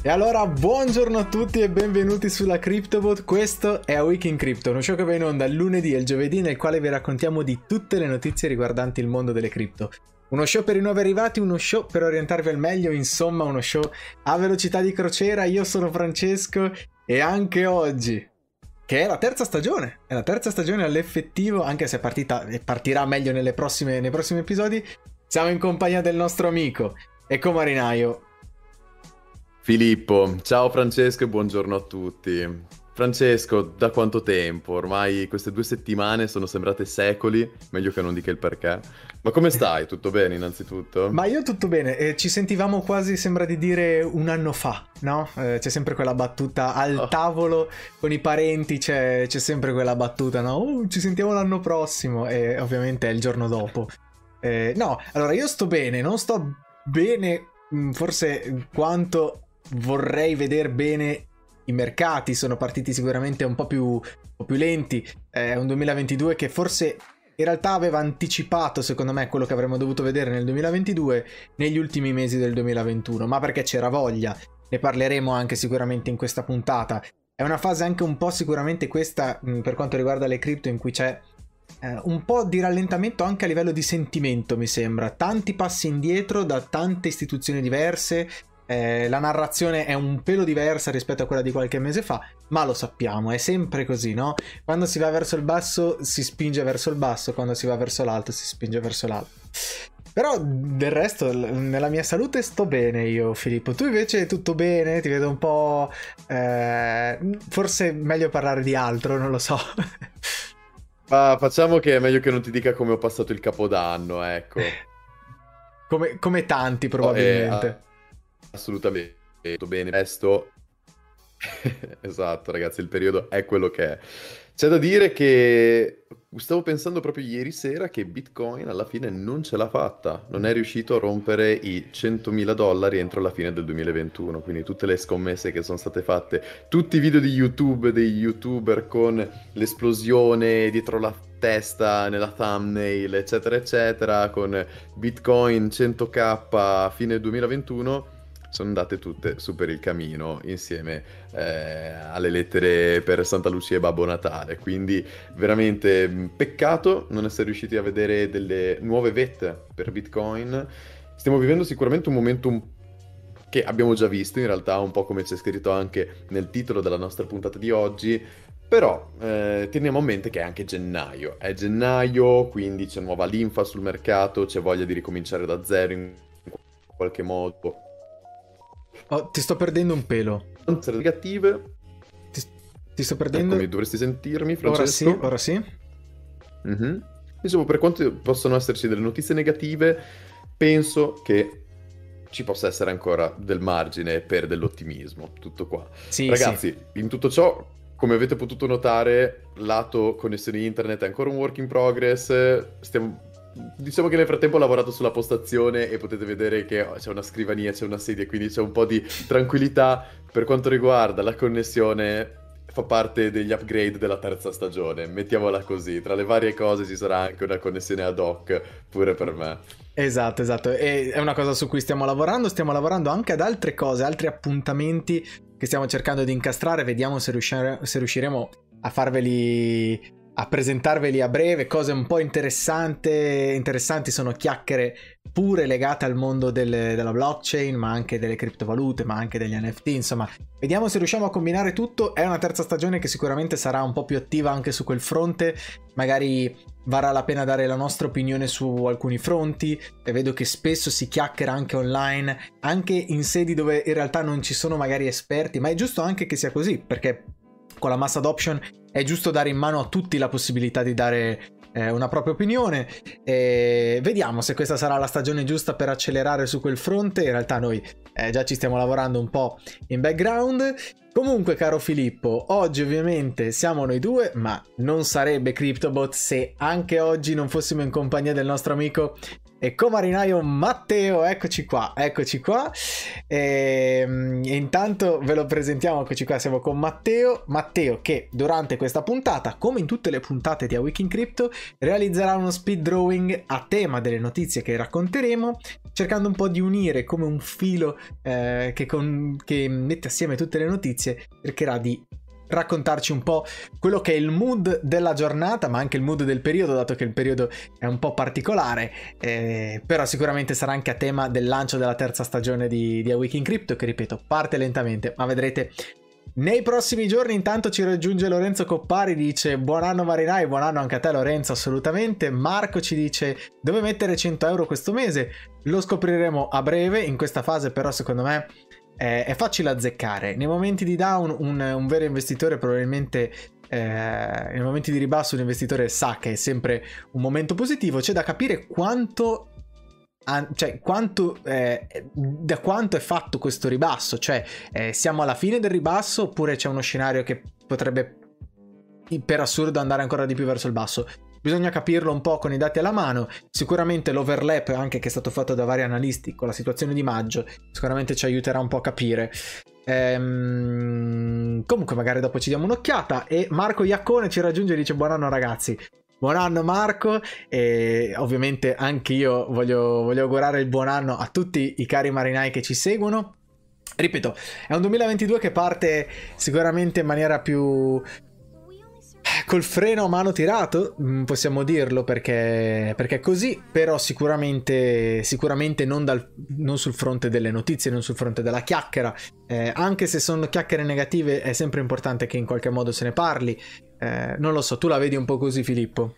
E allora, buongiorno a tutti e benvenuti sulla CryptoBot. Questo è A Week in Crypto, uno show che va in onda il lunedì e il giovedì nel quale vi raccontiamo di tutte le notizie riguardanti il mondo delle cripto. Uno show per i nuovi arrivati, uno show per orientarvi al meglio, insomma uno show a velocità di crociera. Io sono Francesco e anche oggi, che è la terza stagione, è la terza stagione all'effettivo, anche se è partita e partirà meglio prossime, nei prossimi episodi, siamo in compagnia del nostro amico Eco Marinaio. Filippo, ciao Francesco e buongiorno a tutti. Francesco, da quanto tempo? Ormai queste due settimane sono sembrate secoli, meglio che non dica il perché. Ma come stai? Tutto bene innanzitutto? Ma io tutto bene, eh, ci sentivamo quasi, sembra di dire, un anno fa, no? Eh, c'è sempre quella battuta al oh. tavolo con i parenti, c'è, c'è sempre quella battuta, no? Oh, ci sentiamo l'anno prossimo e ovviamente è il giorno dopo. Eh, no, allora io sto bene, non sto bene mm, forse quanto vorrei vedere bene i mercati sono partiti sicuramente un po' più, un po più lenti. È un 2022 che forse in realtà aveva anticipato, secondo me, quello che avremmo dovuto vedere nel 2022 negli ultimi mesi del 2021, ma perché c'era voglia. Ne parleremo anche sicuramente in questa puntata. È una fase anche un po' sicuramente questa per quanto riguarda le cripto in cui c'è eh, un po' di rallentamento anche a livello di sentimento, mi sembra. Tanti passi indietro da tante istituzioni diverse, eh, la narrazione è un pelo diversa rispetto a quella di qualche mese fa, ma lo sappiamo, è sempre così, no? Quando si va verso il basso si spinge verso il basso, quando si va verso l'alto si spinge verso l'alto. Però del resto, nella mia salute sto bene io, Filippo. Tu invece tutto bene? Ti vedo un po'... Eh, forse è meglio parlare di altro, non lo so. Ma facciamo che è meglio che non ti dica come ho passato il capodanno, ecco. Come, come tanti probabilmente. Oh, eh, Assolutamente, tutto bene. Resto, esatto ragazzi, il periodo è quello che è. C'è da dire che stavo pensando proprio ieri sera che Bitcoin alla fine non ce l'ha fatta, non è riuscito a rompere i 100.000 dollari entro la fine del 2021, quindi tutte le scommesse che sono state fatte, tutti i video di YouTube dei YouTuber con l'esplosione dietro la testa nella thumbnail, eccetera, eccetera, con Bitcoin 100k a fine 2021 sono andate tutte su per il camino insieme eh, alle lettere per Santa Lucia e Babbo Natale. Quindi veramente mm, peccato non essere riusciti a vedere delle nuove vette per Bitcoin. Stiamo vivendo sicuramente un momento che abbiamo già visto in realtà, un po' come c'è scritto anche nel titolo della nostra puntata di oggi. Però eh, teniamo a mente che è anche gennaio. È gennaio, quindi c'è nuova linfa sul mercato, c'è voglia di ricominciare da zero in qualche modo Oh, ti sto perdendo un pelo. Essere negative. Ti, ti sto perdendo. Come dovresti sentirmi, Francesco? Ora sì, ora sì. Mm-hmm. Insomma, per quanto possono esserci delle notizie negative, penso che ci possa essere ancora del margine per dell'ottimismo. Tutto qua. Sì, Ragazzi, sì. in tutto ciò, come avete potuto notare, lato connessione internet è ancora un work in progress. Stiamo diciamo che nel frattempo ho lavorato sulla postazione e potete vedere che c'è una scrivania, c'è una sedia, quindi c'è un po' di tranquillità per quanto riguarda la connessione. Fa parte degli upgrade della terza stagione, mettiamola così. Tra le varie cose ci sarà anche una connessione ad hoc pure per me. Esatto, esatto. E è una cosa su cui stiamo lavorando. Stiamo lavorando anche ad altre cose, altri appuntamenti che stiamo cercando di incastrare. Vediamo se, riuscire, se riusciremo a farveli a presentarveli a breve, cose un po' interessanti sono chiacchiere pure legate al mondo delle, della blockchain, ma anche delle criptovalute, ma anche degli NFT, insomma, vediamo se riusciamo a combinare tutto, è una terza stagione che sicuramente sarà un po' più attiva anche su quel fronte, magari varrà la pena dare la nostra opinione su alcuni fronti, e vedo che spesso si chiacchiera anche online, anche in sedi dove in realtà non ci sono magari esperti, ma è giusto anche che sia così, perché con la mass adoption è giusto dare in mano a tutti la possibilità di dare eh, una propria opinione. E vediamo se questa sarà la stagione giusta per accelerare su quel fronte. In realtà noi eh, già ci stiamo lavorando un po' in background. Comunque, caro Filippo, oggi ovviamente siamo noi due, ma non sarebbe CryptoBot se anche oggi non fossimo in compagnia del nostro amico e comarinaio Matteo, eccoci qua, eccoci qua. E, ehm, intanto ve lo presentiamo, eccoci qua, siamo con Matteo. Matteo che durante questa puntata, come in tutte le puntate di A Week in Crypto, realizzerà uno speed drawing a tema delle notizie che racconteremo, cercando un po' di unire come un filo eh, che, con, che mette assieme tutte le notizie, cercherà di raccontarci un po' quello che è il mood della giornata, ma anche il mood del periodo, dato che il periodo è un po' particolare, eh, però sicuramente sarà anche a tema del lancio della terza stagione di, di A Week in Crypto, che ripeto, parte lentamente, ma vedrete nei prossimi giorni. Intanto ci raggiunge Lorenzo Coppari, dice buon anno Marinai, buon anno anche a te Lorenzo assolutamente. Marco ci dice dove mettere 100 euro questo mese, lo scopriremo a breve, in questa fase però secondo me eh, è facile azzeccare. Nei momenti di down un, un vero investitore probabilmente eh, nei momenti di ribasso un investitore sa che è sempre un momento positivo, c'è da capire quanto cioè, quanto, eh, da quanto è fatto questo ribasso? Cioè, eh, siamo alla fine del ribasso oppure c'è uno scenario che potrebbe per assurdo andare ancora di più verso il basso? Bisogna capirlo un po' con i dati alla mano. Sicuramente l'overlap, anche che è stato fatto da vari analisti con la situazione di maggio, sicuramente ci aiuterà un po' a capire. Ehm... Comunque, magari dopo ci diamo un'occhiata. E Marco Iaccone ci raggiunge e dice: Buon anno, ragazzi. Buon anno Marco e ovviamente anche io voglio, voglio augurare il buon anno a tutti i cari marinai che ci seguono. Ripeto, è un 2022 che parte sicuramente in maniera più col freno a mano tirato, mm, possiamo dirlo perché, perché è così, però sicuramente, sicuramente non, dal, non, sul fronte delle notizie, non sul fronte della chiacchiera. Eh, anche se sono chiacchiere negative, è sempre importante che in qualche modo se ne parli. Eh, non lo so, tu la vedi un po' così, Filippo?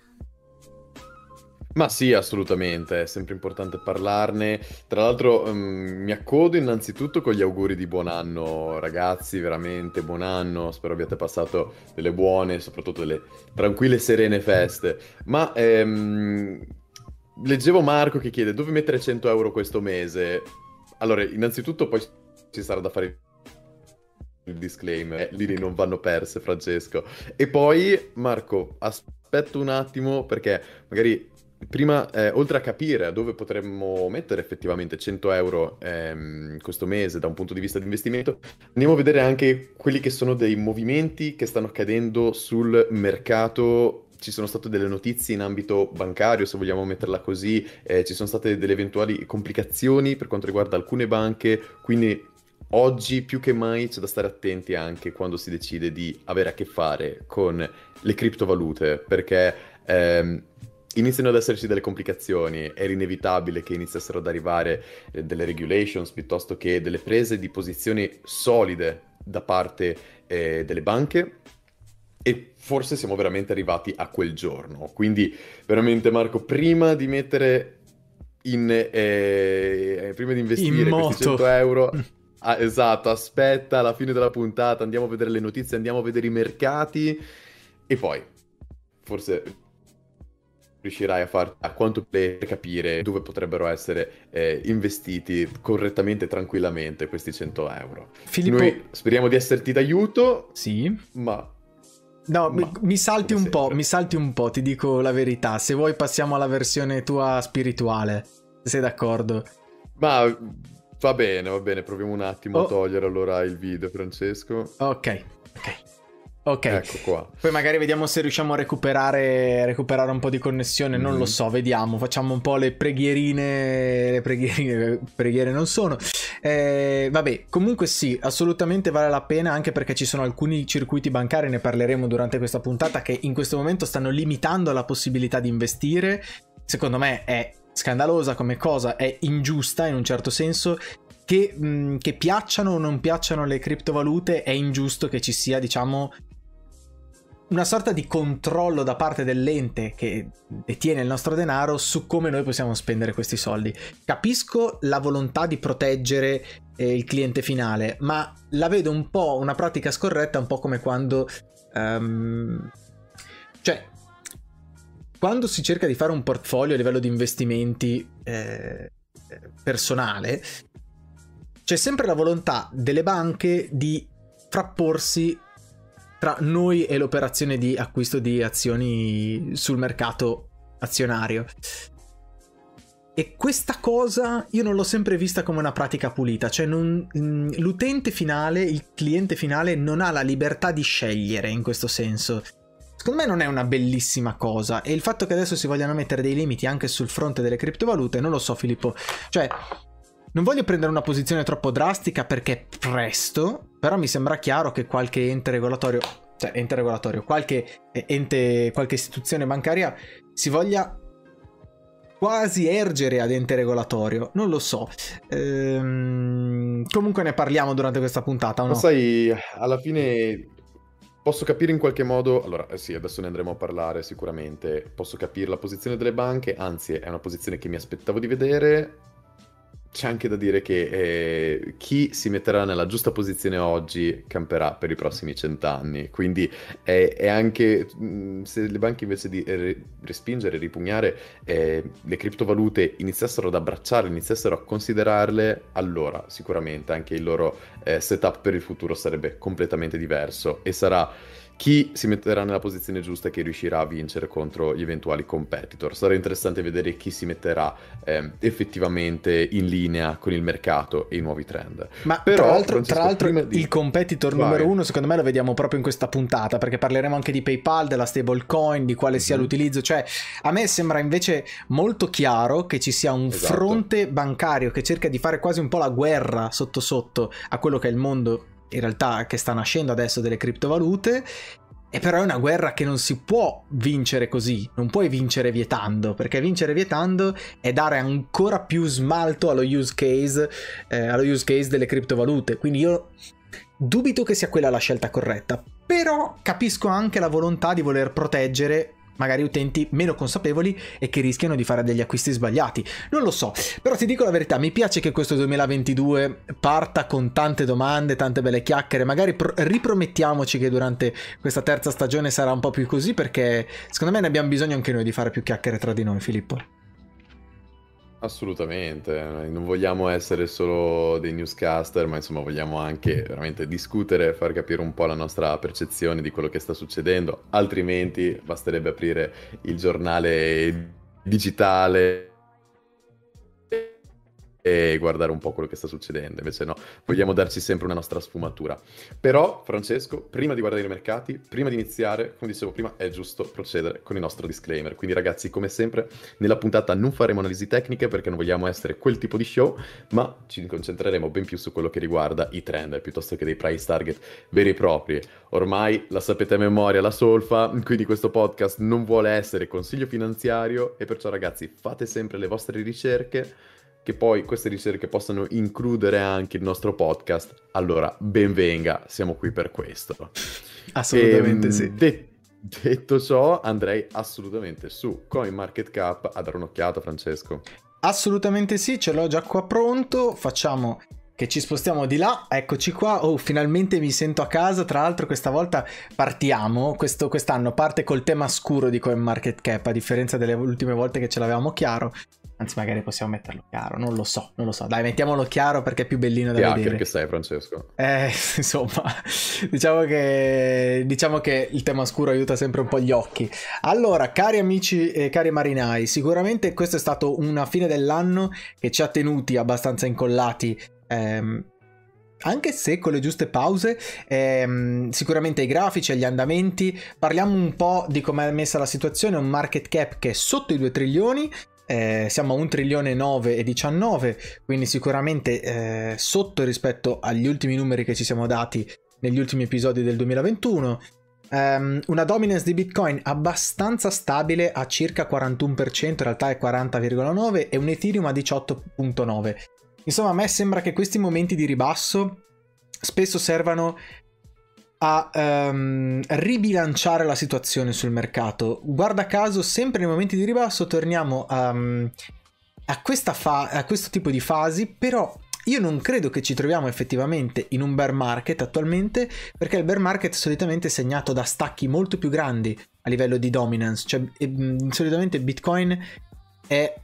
Ma sì, assolutamente, è sempre importante parlarne. Tra l'altro um, mi accodo innanzitutto con gli auguri di buon anno, ragazzi, veramente buon anno. Spero abbiate passato delle buone, soprattutto delle tranquille, serene feste. Ma ehm, leggevo Marco che chiede dove mettere 100 euro questo mese. Allora, innanzitutto poi ci sarà da fare il disclaimer, eh, lì non vanno perse, Francesco. E poi, Marco, aspetto un attimo perché magari prima, eh, oltre a capire dove potremmo mettere effettivamente 100 euro ehm, questo mese da un punto di vista di investimento, andiamo a vedere anche quelli che sono dei movimenti che stanno accadendo sul mercato. Ci sono state delle notizie in ambito bancario, se vogliamo metterla così, eh, ci sono state delle eventuali complicazioni per quanto riguarda alcune banche, quindi oggi più che mai c'è da stare attenti anche quando si decide di avere a che fare con le criptovalute, perché ehm, iniziano ad esserci delle complicazioni, era inevitabile che iniziassero ad arrivare eh, delle regulations piuttosto che delle prese di posizioni solide da parte eh, delle banche. E forse siamo veramente arrivati a quel giorno. Quindi veramente Marco, prima di mettere in eh, prima di investire in questi 100 euro ah, esatto, aspetta alla fine della puntata, andiamo a vedere le notizie, andiamo a vedere i mercati. E poi forse riuscirai a, far, a quanto per capire dove potrebbero essere eh, investiti correttamente e tranquillamente questi 100 euro. Filippo... Noi speriamo di esserti d'aiuto, sì. ma... No, ma, mi salti un sempre. po', mi salti un po', ti dico la verità. Se vuoi passiamo alla versione tua spirituale, se sei d'accordo. Ma va bene, va bene, proviamo un attimo oh. a togliere allora il video, Francesco. Ok, ok. Ok, ecco qua. Poi magari vediamo se riusciamo a recuperare, recuperare un po' di connessione, non mm. lo so, vediamo, facciamo un po' le preghierine, le preghierine, preghiere non sono. Eh, vabbè, comunque sì, assolutamente vale la pena anche perché ci sono alcuni circuiti bancari, ne parleremo durante questa puntata, che in questo momento stanno limitando la possibilità di investire. Secondo me è scandalosa come cosa, è ingiusta in un certo senso che, mh, che, piacciono o non piacciono le criptovalute, è ingiusto che ci sia, diciamo, una sorta di controllo da parte dell'ente che detiene il nostro denaro su come noi possiamo spendere questi soldi. Capisco la volontà di proteggere eh, il cliente finale, ma la vedo un po' una pratica scorretta, un po' come quando... Um, cioè, quando si cerca di fare un portfolio a livello di investimenti eh, personale, c'è sempre la volontà delle banche di frapporsi tra noi e l'operazione di acquisto di azioni sul mercato azionario. E questa cosa io non l'ho sempre vista come una pratica pulita, cioè non, mm, l'utente finale, il cliente finale non ha la libertà di scegliere in questo senso. Secondo me non è una bellissima cosa e il fatto che adesso si vogliano mettere dei limiti anche sul fronte delle criptovalute, non lo so Filippo, cioè non voglio prendere una posizione troppo drastica perché presto, però mi sembra chiaro che qualche ente regolatorio, cioè ente regolatorio, qualche ente, qualche istituzione bancaria si voglia quasi ergere ad ente regolatorio, non lo so. Ehm, comunque ne parliamo durante questa puntata, o no? Ma sai, alla fine posso capire in qualche modo, allora eh sì, adesso ne andremo a parlare sicuramente, posso capire la posizione delle banche, anzi è una posizione che mi aspettavo di vedere, c'è anche da dire che eh, chi si metterà nella giusta posizione oggi camperà per i prossimi cent'anni. Quindi è, è anche mm, se le banche invece di re- respingere, ripugnare eh, le criptovalute iniziassero ad abbracciarle, iniziassero a considerarle, allora sicuramente anche il loro eh, setup per il futuro sarebbe completamente diverso e sarà chi si metterà nella posizione giusta che riuscirà a vincere contro gli eventuali competitor. Sarà interessante vedere chi si metterà eh, effettivamente in linea con il mercato e i nuovi trend. Ma Però, tra l'altro, tra l'altro di... il competitor Vai. numero uno secondo me lo vediamo proprio in questa puntata perché parleremo anche di PayPal, della stablecoin, di quale mm-hmm. sia mhm. l'utilizzo. Cioè a me sembra invece molto chiaro che ci sia un esatto. fronte bancario che cerca di fare quasi un po' la guerra sotto sotto a quello che è il mondo in realtà che sta nascendo adesso delle criptovalute. E però è una guerra che non si può vincere così, non puoi vincere vietando, perché vincere vietando è dare ancora più smalto allo use case, eh, allo use case delle criptovalute. Quindi io dubito che sia quella la scelta corretta, però capisco anche la volontà di voler proteggere magari utenti meno consapevoli e che rischiano di fare degli acquisti sbagliati. Non lo so, però ti dico la verità, mi piace che questo 2022 parta con tante domande, tante belle chiacchiere, magari pro- ripromettiamoci che durante questa terza stagione sarà un po' più così perché secondo me ne abbiamo bisogno anche noi di fare più chiacchiere tra di noi, Filippo. Assolutamente, non vogliamo essere solo dei newscaster, ma insomma vogliamo anche veramente discutere, far capire un po' la nostra percezione di quello che sta succedendo, altrimenti basterebbe aprire il giornale digitale e guardare un po' quello che sta succedendo. Invece no, vogliamo darci sempre una nostra sfumatura. Però, Francesco, prima di guardare i mercati, prima di iniziare, come dicevo prima, è giusto procedere con il nostro disclaimer. Quindi ragazzi, come sempre, nella puntata non faremo analisi tecniche perché non vogliamo essere quel tipo di show, ma ci concentreremo ben più su quello che riguarda i trend piuttosto che dei price target veri e propri. Ormai la sapete a memoria la solfa, quindi questo podcast non vuole essere consiglio finanziario e perciò ragazzi fate sempre le vostre ricerche che poi queste ricerche possano includere anche il nostro podcast, allora benvenga, siamo qui per questo. Assolutamente e, ehm, sì. De- detto ciò, andrei assolutamente su CoinMarketCap a dare un'occhiata, Francesco. Assolutamente sì, ce l'ho già qua pronto, facciamo che ci spostiamo di là, eccoci qua, oh finalmente mi sento a casa, tra l'altro questa volta partiamo, Questo, quest'anno parte col tema scuro di CoinMarketCap, a differenza delle ultime volte che ce l'avevamo chiaro, Anzi, magari possiamo metterlo chiaro, non lo so, non lo so. Dai, mettiamolo chiaro perché è più bellino da che vedere. che sei, Francesco? Eh, insomma, diciamo che, diciamo che il tema scuro aiuta sempre un po' gli occhi. Allora, cari amici e cari marinai, sicuramente questo è stato una fine dell'anno che ci ha tenuti abbastanza incollati. Ehm, anche se con le giuste pause, ehm, sicuramente i grafici e gli andamenti, parliamo un po' di come è messa la situazione, un market cap che è sotto i 2 trilioni, eh, siamo a 1 trilione 9 e 19, quindi sicuramente eh, sotto rispetto agli ultimi numeri che ci siamo dati negli ultimi episodi del 2021. Um, ehm, una dominance di Bitcoin abbastanza stabile a circa 41%, in realtà è 40,9% e un Ethereum a 18,9%. Insomma, a me sembra che questi momenti di ribasso spesso servano a um, ribilanciare la situazione sul mercato. Guarda caso, sempre nei momenti di ribasso torniamo a, a, fa- a questo tipo di fasi, però io non credo che ci troviamo effettivamente in un bear market attualmente, perché il bear market è solitamente segnato da stacchi molto più grandi a livello di dominance, cioè solitamente Bitcoin è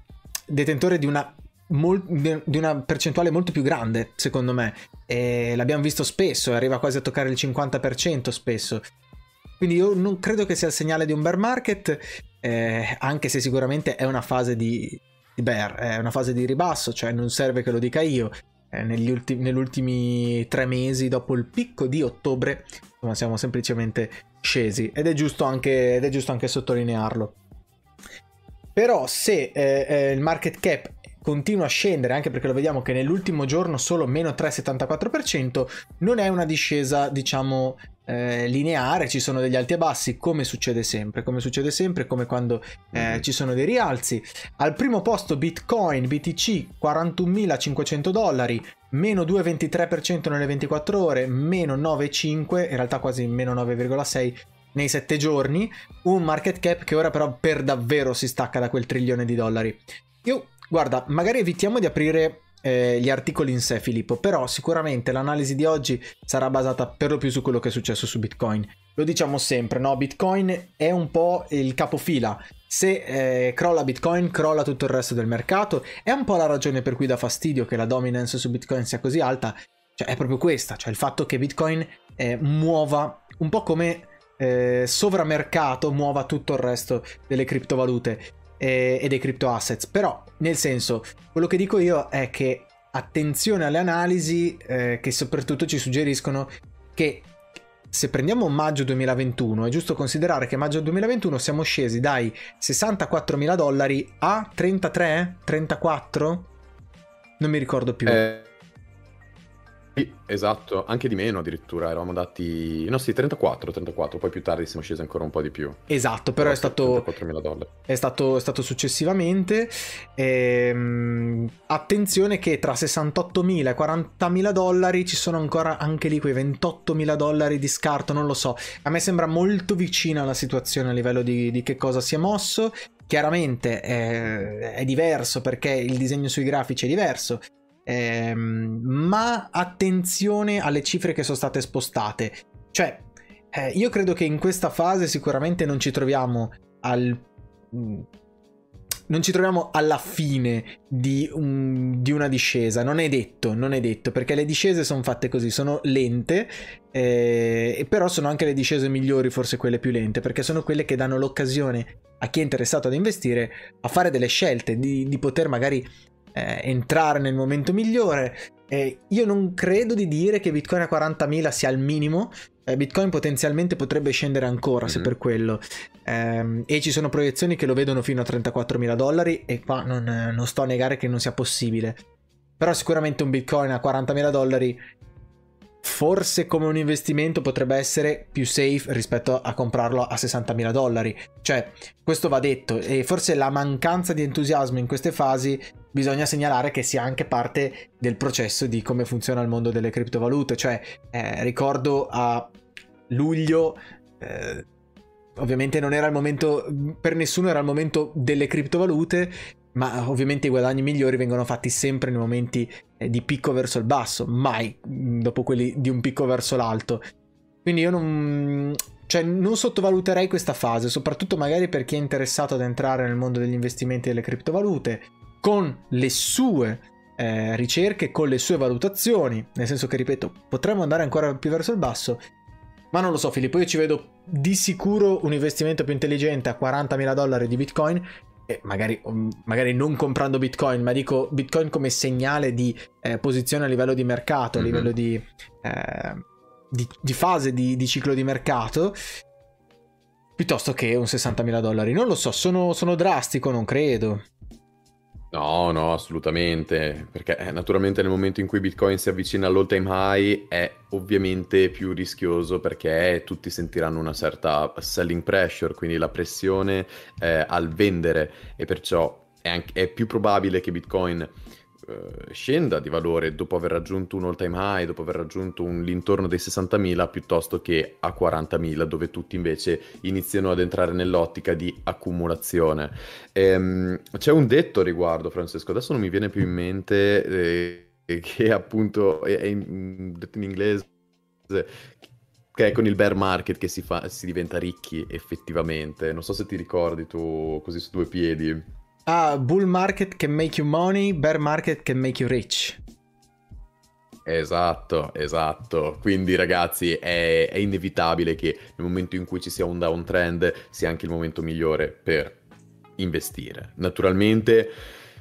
detentore di una Mol- di una percentuale molto più grande, secondo me. E l'abbiamo visto spesso, arriva quasi a toccare il 50% spesso. Quindi io non credo che sia il segnale di un bear market, eh, anche se sicuramente è una fase di, di bear, è una fase di ribasso, cioè non serve che lo dica io. Eh, negli, ultimi, negli ultimi tre mesi dopo il picco di ottobre insomma, siamo semplicemente scesi ed è giusto anche, è giusto anche sottolinearlo. Però se eh, eh, il market cap continua a scendere, anche perché lo vediamo che nell'ultimo giorno solo meno 3,74%, non è una discesa, diciamo, eh, lineare, ci sono degli alti e bassi, come succede sempre, come succede sempre, come quando eh, mm-hmm. ci sono dei rialzi. Al primo posto Bitcoin, BTC, 41.500 dollari, meno 2,23% nelle 24 ore, meno 9,5, in realtà quasi meno 9,6 nei 7 giorni, un market cap che ora però per davvero si stacca da quel trilione di dollari. Io, guarda, magari evitiamo di aprire eh, gli articoli in sé, Filippo, però sicuramente l'analisi di oggi sarà basata per lo più su quello che è successo su Bitcoin. Lo diciamo sempre, no? Bitcoin è un po' il capofila. Se eh, crolla Bitcoin, crolla tutto il resto del mercato. È un po' la ragione per cui dà fastidio che la dominance su Bitcoin sia così alta. Cioè, è proprio questa, cioè il fatto che Bitcoin eh, muova un po' come eh, sovramercato muova tutto il resto delle criptovalute e, e dei crypto assets. Però, nel senso, quello che dico io è che attenzione alle analisi eh, che soprattutto ci suggeriscono che se prendiamo maggio 2021 è giusto considerare che maggio 2021 siamo scesi dai 64 mila dollari a 33, 34? Non mi ricordo più. Eh, sì, esatto, anche di meno addirittura, eravamo andati... No sì, 34, 34, poi più tardi siamo scesi ancora un po' di più. Esatto, però è stato... È stato, è stato successivamente. Ehm, attenzione che tra 68.000 e 40.000 dollari ci sono ancora anche lì quei 28.000 dollari di scarto, non lo so. A me sembra molto vicina la situazione a livello di, di che cosa si è mosso. Chiaramente è, è diverso perché il disegno sui grafici è diverso, ehm, ma attenzione alle cifre che sono state spostate. Cioè, eh, io credo che in questa fase sicuramente non ci troviamo al... Mm, non ci troviamo alla fine di, un, di, una discesa, non è detto, non è detto, perché le discese sono fatte così, sono lente, eh, però sono anche le discese migliori, forse quelle più lente, perché sono quelle che danno l'occasione a chi è interessato ad investire a fare delle scelte, di, di poter magari eh, entrare nel momento migliore. Eh, io non credo di dire che Bitcoin a 40.000 sia il minimo. Eh, Bitcoin potenzialmente potrebbe scendere ancora mm-hmm. se mhm. per quello. Ehm, e ci sono proiezioni che lo vedono fino a 34.000 dollari. E qua non, non sto a negare che non sia possibile. Però sicuramente un Bitcoin a 40.000 dollari forse come un investimento potrebbe essere più safe rispetto a comprarlo a 60.000 dollari. Cioè, questo va detto e forse la mancanza di entusiasmo in queste fasi bisogna segnalare che sia anche parte del processo di come funziona il mondo delle criptovalute. Cioè, eh, ricordo a luglio... Eh, ovviamente non era il momento, per nessuno era il momento delle criptovalute, ma ovviamente i guadagni migliori vengono fatti sempre nei momenti di picco verso il basso, mai mm, dopo quelli di un picco verso l'alto. Quindi io non, cioè, non sottovaluterei questa fase, soprattutto magari per chi è interessato ad entrare nel mondo degli investimenti delle criptovalute, con le sue eh, ricerche, con le sue valutazioni, nel senso che, ripeto, potremmo andare ancora più verso il basso, ma non lo so Filippo, io ci vedo di sicuro un investimento più intelligente a 40.000 dollari di Bitcoin eh, magari, mm, magari, non comprando Bitcoin, ma dico Bitcoin come segnale di eh, posizione a livello di mercato, mm-hmm. a livello di, eh, di, di fase di, di, ciclo di mercato, piuttosto che un 60.000 dollari. Non lo so, sono, sono drastico, non credo. No, no, assolutamente, perché eh, naturalmente nel momento in cui Bitcoin si avvicina all'all time high è ovviamente più rischioso perché tutti sentiranno una certa selling pressure, quindi la pressione eh, al vendere e perciò è, anche, è più probabile che Bitcoin eh, scenda di valore dopo aver raggiunto un all time high, dopo aver raggiunto un, l'intorno dei 60.000 piuttosto che a 40.000 dove tutti invece iniziano ad entrare nell'ottica di accumulazione. Ehm, c'è un detto riguardo Francesco, adesso non mi viene più in mente eh, che appunto è, è in, detto in inglese che è con il bear market che si, fa, si diventa ricchi effettivamente. Non so se ti ricordi tu così su due piedi. Ah, bull market can make you money, bear market can make you rich. Esatto, esatto. Quindi ragazzi è, è, inevitabile che nel momento in cui ci sia un downtrend sia anche il momento migliore per investire. Naturalmente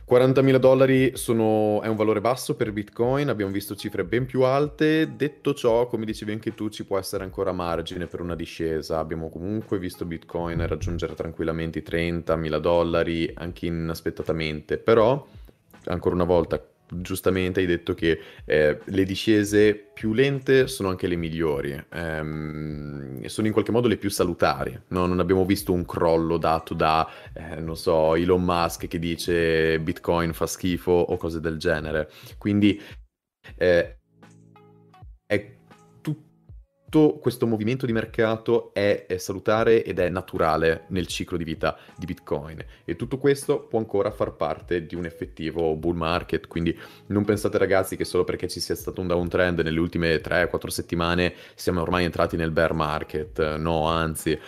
40.000 dollari sono, è un valore basso per Bitcoin, abbiamo visto cifre ben più alte. Detto ciò, come dicevi anche tu, ci può essere ancora margine per una discesa. Abbiamo comunque visto Bitcoin raggiungere tranquillamente i 30.000 dollari anche inaspettatamente, però ancora una volta giustamente hai detto che eh, le discese più lente sono anche le migliori, ehm, sono in qualche modo le più salutari. No? Non abbiamo visto un crollo dato da, eh, non so, Elon Musk che dice Bitcoin fa schifo o cose del genere. Quindi eh, tutto questo movimento di mercato è, è, salutare ed è naturale nel ciclo di vita di Bitcoin. E tutto questo può ancora far parte di un effettivo bull market, quindi non pensate ragazzi che solo perché ci sia stato un downtrend nelle ultime 3-4 settimane siamo ormai entrati nel bear market, no, anzi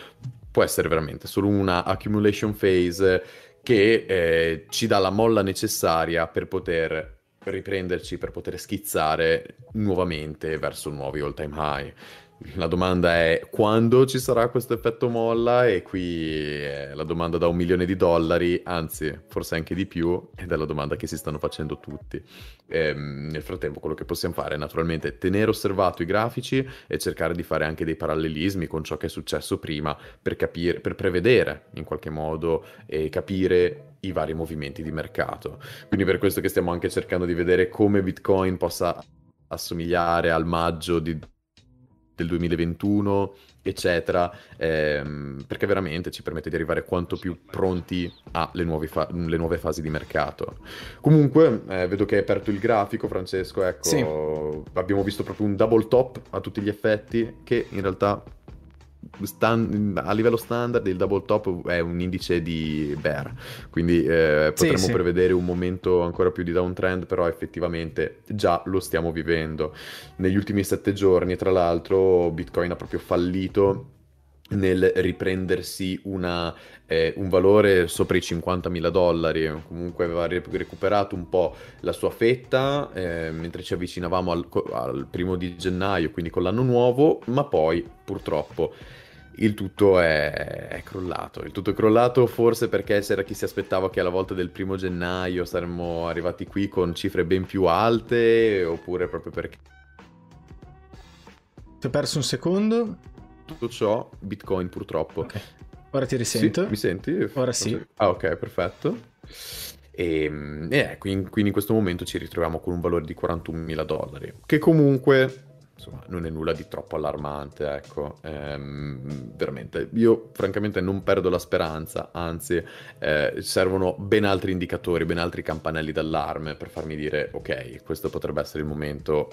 può essere veramente solo una accumulation phase che eh, ci dà la molla necessaria per poter riprenderci, per poter schizzare nuovamente verso nuovi all time high. La domanda è quando ci sarà questo effetto molla e qui è la domanda da un milione di dollari, anzi forse anche di più, ed è la domanda che si stanno facendo tutti. E, ehm, nel frattempo quello che possiamo fare è naturalmente tenere osservato i grafici e cercare di fare anche dei parallelismi con ciò che è successo prima per capire, per prevedere in qualche modo e capire i vari movimenti di mercato. Quindi per questo che stiamo anche cercando di vedere come Bitcoin possa assomigliare al maggio di del 2021, eccetera, ehm, perché veramente ci permette di arrivare quanto più pronti alle fa- nuove fasi di mercato. Comunque, eh, vedo che hai aperto il grafico, Francesco, ecco, sì. abbiamo visto proprio un double top a tutti gli effetti, che in realtà Stand, a livello standard il double top è un indice di bear, quindi eh, potremmo sì, sì. prevedere un momento ancora più di downtrend, però effettivamente già lo stiamo vivendo. Negli ultimi sette giorni, tra l'altro, Bitcoin ha proprio fallito nel riprendersi una, eh, un valore sopra i 50.000 dollari, comunque aveva recuperato un po' la sua fetta eh, mentre ci avvicinavamo al, al, primo di gennaio, quindi con l'anno nuovo, ma poi purtroppo il tutto è, è, crollato. Il tutto è crollato forse perché c'era chi si aspettava che alla volta del primo gennaio saremmo arrivati qui con cifre ben più alte, oppure proprio perché... Ti ho perso un secondo? Tutto ciò, Bitcoin purtroppo. Okay. Ora ti risento. Sì, mi senti? Ora sì. Ah ok, perfetto. Ehm, e, e quindi, quindi in questo momento ci ritroviamo con un valore di 41.000 dollari, che comunque insomma, non è nulla di troppo allarmante, ecco. Ehm, veramente, io francamente non perdo la speranza, anzi, eh, servono ben altri indicatori, ben altri campanelli d'allarme per farmi dire, ok, questo potrebbe essere il momento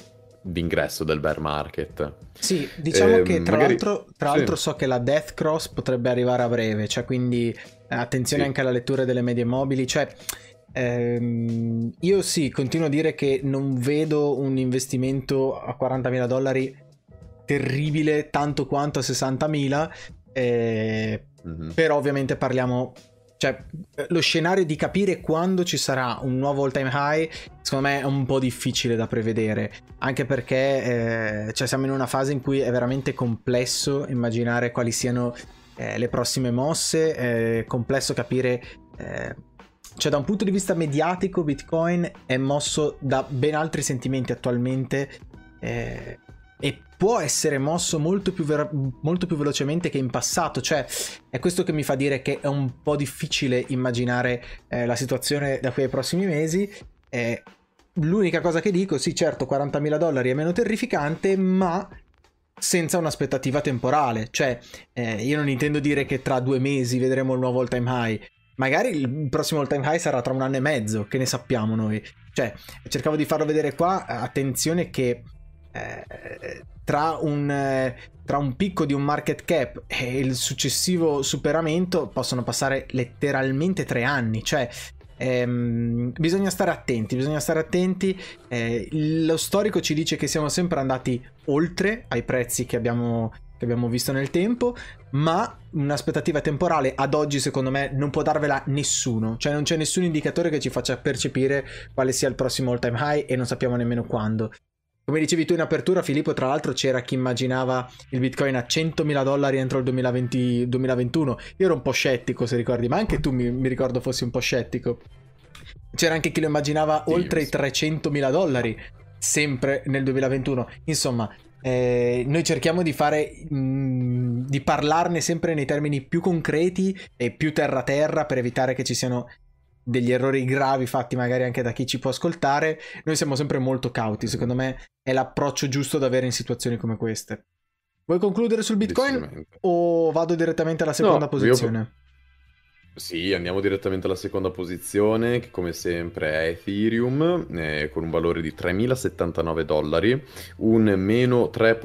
d'ingresso del bear market. Sì, diciamo eh, che tra, magari... l'altro, tra sì. l'altro so che la Death Cross potrebbe arrivare a breve, cioè quindi eh, attenzione sì. anche alla lettura delle medie mobili, cioè Ehm, io sì, continuo a dire che non vedo un investimento a 40.000 dollari terribile tanto quanto a 60.000, eh, mm-hmm. però ovviamente parliamo cioè, lo scenario di capire quando ci sarà un nuovo all time high, secondo me è un po' difficile da prevedere. Anche perché eh, cioè siamo in una fase in cui è veramente complesso immaginare quali siano eh, le prossime mosse, è complesso capire eh, cioè da un punto di vista mediatico Bitcoin è mosso da ben altri sentimenti attualmente eh, e può essere mosso molto più, ver- molto più, velocemente che in passato, cioè è questo che mi fa dire che è un po' difficile immaginare eh, la situazione da qui ai prossimi mesi. Eh, l'unica cosa che dico, sì certo 40.000 dollari è meno terrificante, ma senza un'aspettativa temporale, cioè eh, io non intendo dire che tra due mesi vedremo il nuovo all time high, Magari il prossimo all time high sarà tra un anno e mezzo, che ne sappiamo noi. Cioè, cercavo di farlo vedere qua, attenzione che eh, tra, un, eh, tra un picco di un market cap e il successivo superamento possono passare letteralmente tre anni. Cioè, ehm, bisogna stare attenti, bisogna stare attenti. Eh, lo storico ci dice che siamo sempre andati oltre ai prezzi che abbiamo che abbiamo visto nel tempo, ma un'aspettativa temporale ad oggi secondo me non può darvela nessuno, cioè non c'è nessun indicatore che ci faccia percepire quale sia il prossimo all time high e non sappiamo nemmeno quando. Come dicevi tu in apertura, Filippo, tra l'altro c'era chi immaginava il Bitcoin a 100.000 dollari entro il 2020, 2021. Io ero un po' scettico, se ricordi, ma anche tu mi, mi ricordo fossi un po' scettico. C'era anche chi lo immaginava sì, oltre i 300 mila dollari, sempre nel 2021. Insomma, eh, noi cerchiamo di fare mh, mm, di parlarne sempre nei termini più concreti e più terra terra per evitare che ci siano degli errori gravi fatti magari anche da chi ci può ascoltare. Noi siamo sempre molto cauti, secondo me è l'approccio giusto da avere in situazioni come queste. Vuoi concludere sul Bitcoin o vado direttamente alla seconda no, posizione? Io... Sì, andiamo direttamente alla seconda posizione, che come sempre è Ethereum, eh, con un valore di 3.079 dollari, un meno 3.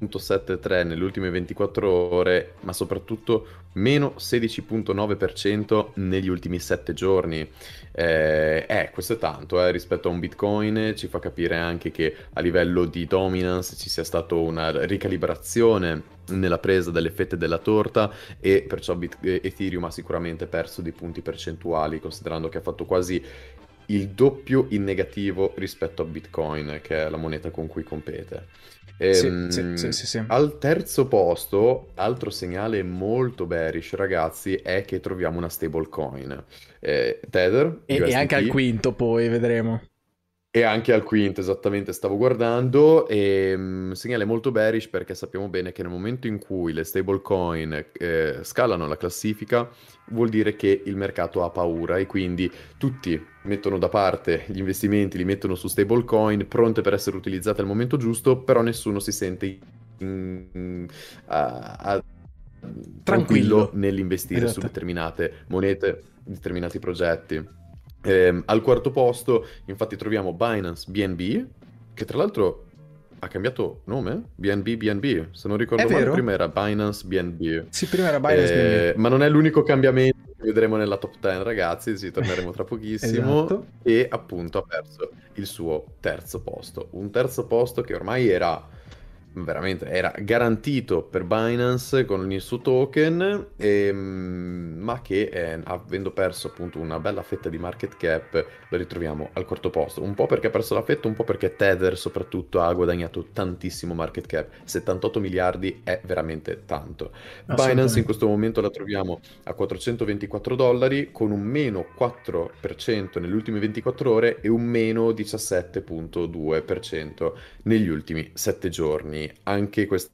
0,73 nelle ultime 24 ore, ma soprattutto meno 16,9% negli ultimi 7 giorni. Eh, eh, questo è tanto eh, rispetto a un Bitcoin, ci fa capire anche che a livello di dominance ci sia stata una ricalibrazione nella presa delle fette della torta e perciò Bit- Ethereum ha sicuramente perso dei punti percentuali, considerando che ha fatto quasi il doppio in negativo rispetto a Bitcoin, che è la moneta con cui compete. Ehm, sì, sì, sì, al terzo posto, altro segnale molto bearish, ragazzi, è che troviamo una stablecoin. Eh, Tether. E, e anche al quinto, poi vedremo. E anche al quinto, esattamente, stavo guardando, e um, segnale molto bearish perché sappiamo bene che nel momento in cui le stablecoin eh, scalano la classifica, vuol dire che il mercato ha paura e quindi tutti mettono da parte gli investimenti, li mettono su stablecoin pronte per essere utilizzate al momento giusto, però nessuno si sente in, a, a, tranquillo, tranquillo nell'investire esatto. su determinate monete, determinati progetti. Eh, al quarto posto, infatti, troviamo Binance BNB, che tra l'altro ha cambiato nome? BNB BNB, se non ricordo male, prima era Binance BNB. Sì, prima era Binance eh, BNB. Ma non è l'unico cambiamento che vedremo nella top 10, ragazzi, ci torneremo tra pochissimo. esatto. E appunto ha perso il suo terzo posto. Un terzo posto che ormai era veramente era garantito per Binance con il suo token, e, ehm, ma che eh, avendo perso appunto una bella fetta di market cap lo ritroviamo al quarto posto. Un po' perché ha perso la fetta, un po' perché Tether soprattutto ha guadagnato tantissimo market cap. 78 miliardi è veramente tanto. Binance in questo momento la troviamo a 424 dollari con un meno 4% nelle ultime 24 ore e un meno 17.2% negli ultimi 7 giorni anche questa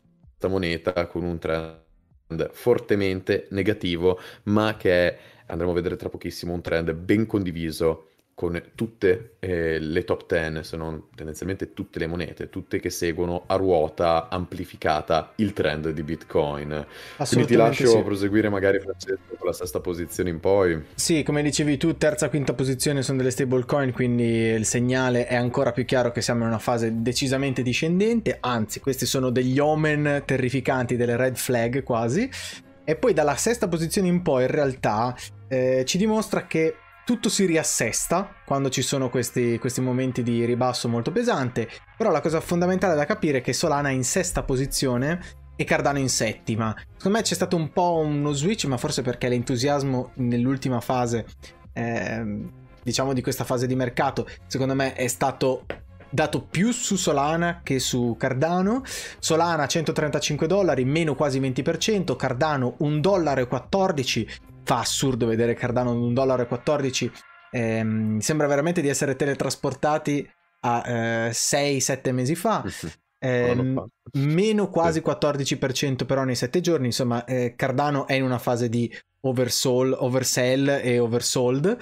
moneta con un trend fortemente negativo, ma che è, andremo a vedere tra pochissimo, un trend ben condiviso con tutte eh, le top 10, se non tendenzialmente tutte le monete, tutte che seguono a ruota amplificata il trend di Bitcoin. Quindi ti lascio sì. proseguire magari Francesco con la sesta posizione in poi. Sì, come dicevi tu, terza, quinta posizione sono delle stablecoin, quindi il segnale è ancora più chiaro che siamo in una fase decisamente discendente, anzi questi sono degli omen terrificanti, delle red flag quasi. E poi dalla sesta posizione in poi in realtà eh, ci dimostra che tutto si riassesta quando ci sono questi, questi, momenti di ribasso molto pesante, però la cosa fondamentale da capire è che Solana è in sesta posizione e Cardano in settima. Secondo me c'è stato un po' uno switch, ma forse perché l'entusiasmo nell'ultima fase, eh, diciamo di questa fase di mercato, secondo me è stato dato più su Solana che su Cardano. Solana 135 dollari, meno quasi 20%, Cardano 1,14 dollaro fa assurdo vedere Cardano ad 1,14 dollaro. Ehm, sembra veramente di essere teletrasportati a eh, 6-7 mesi fa. Eh, meno quasi 14% però nei 7 giorni. Insomma, eh, Cardano è in una fase di oversold, oversell e oversold.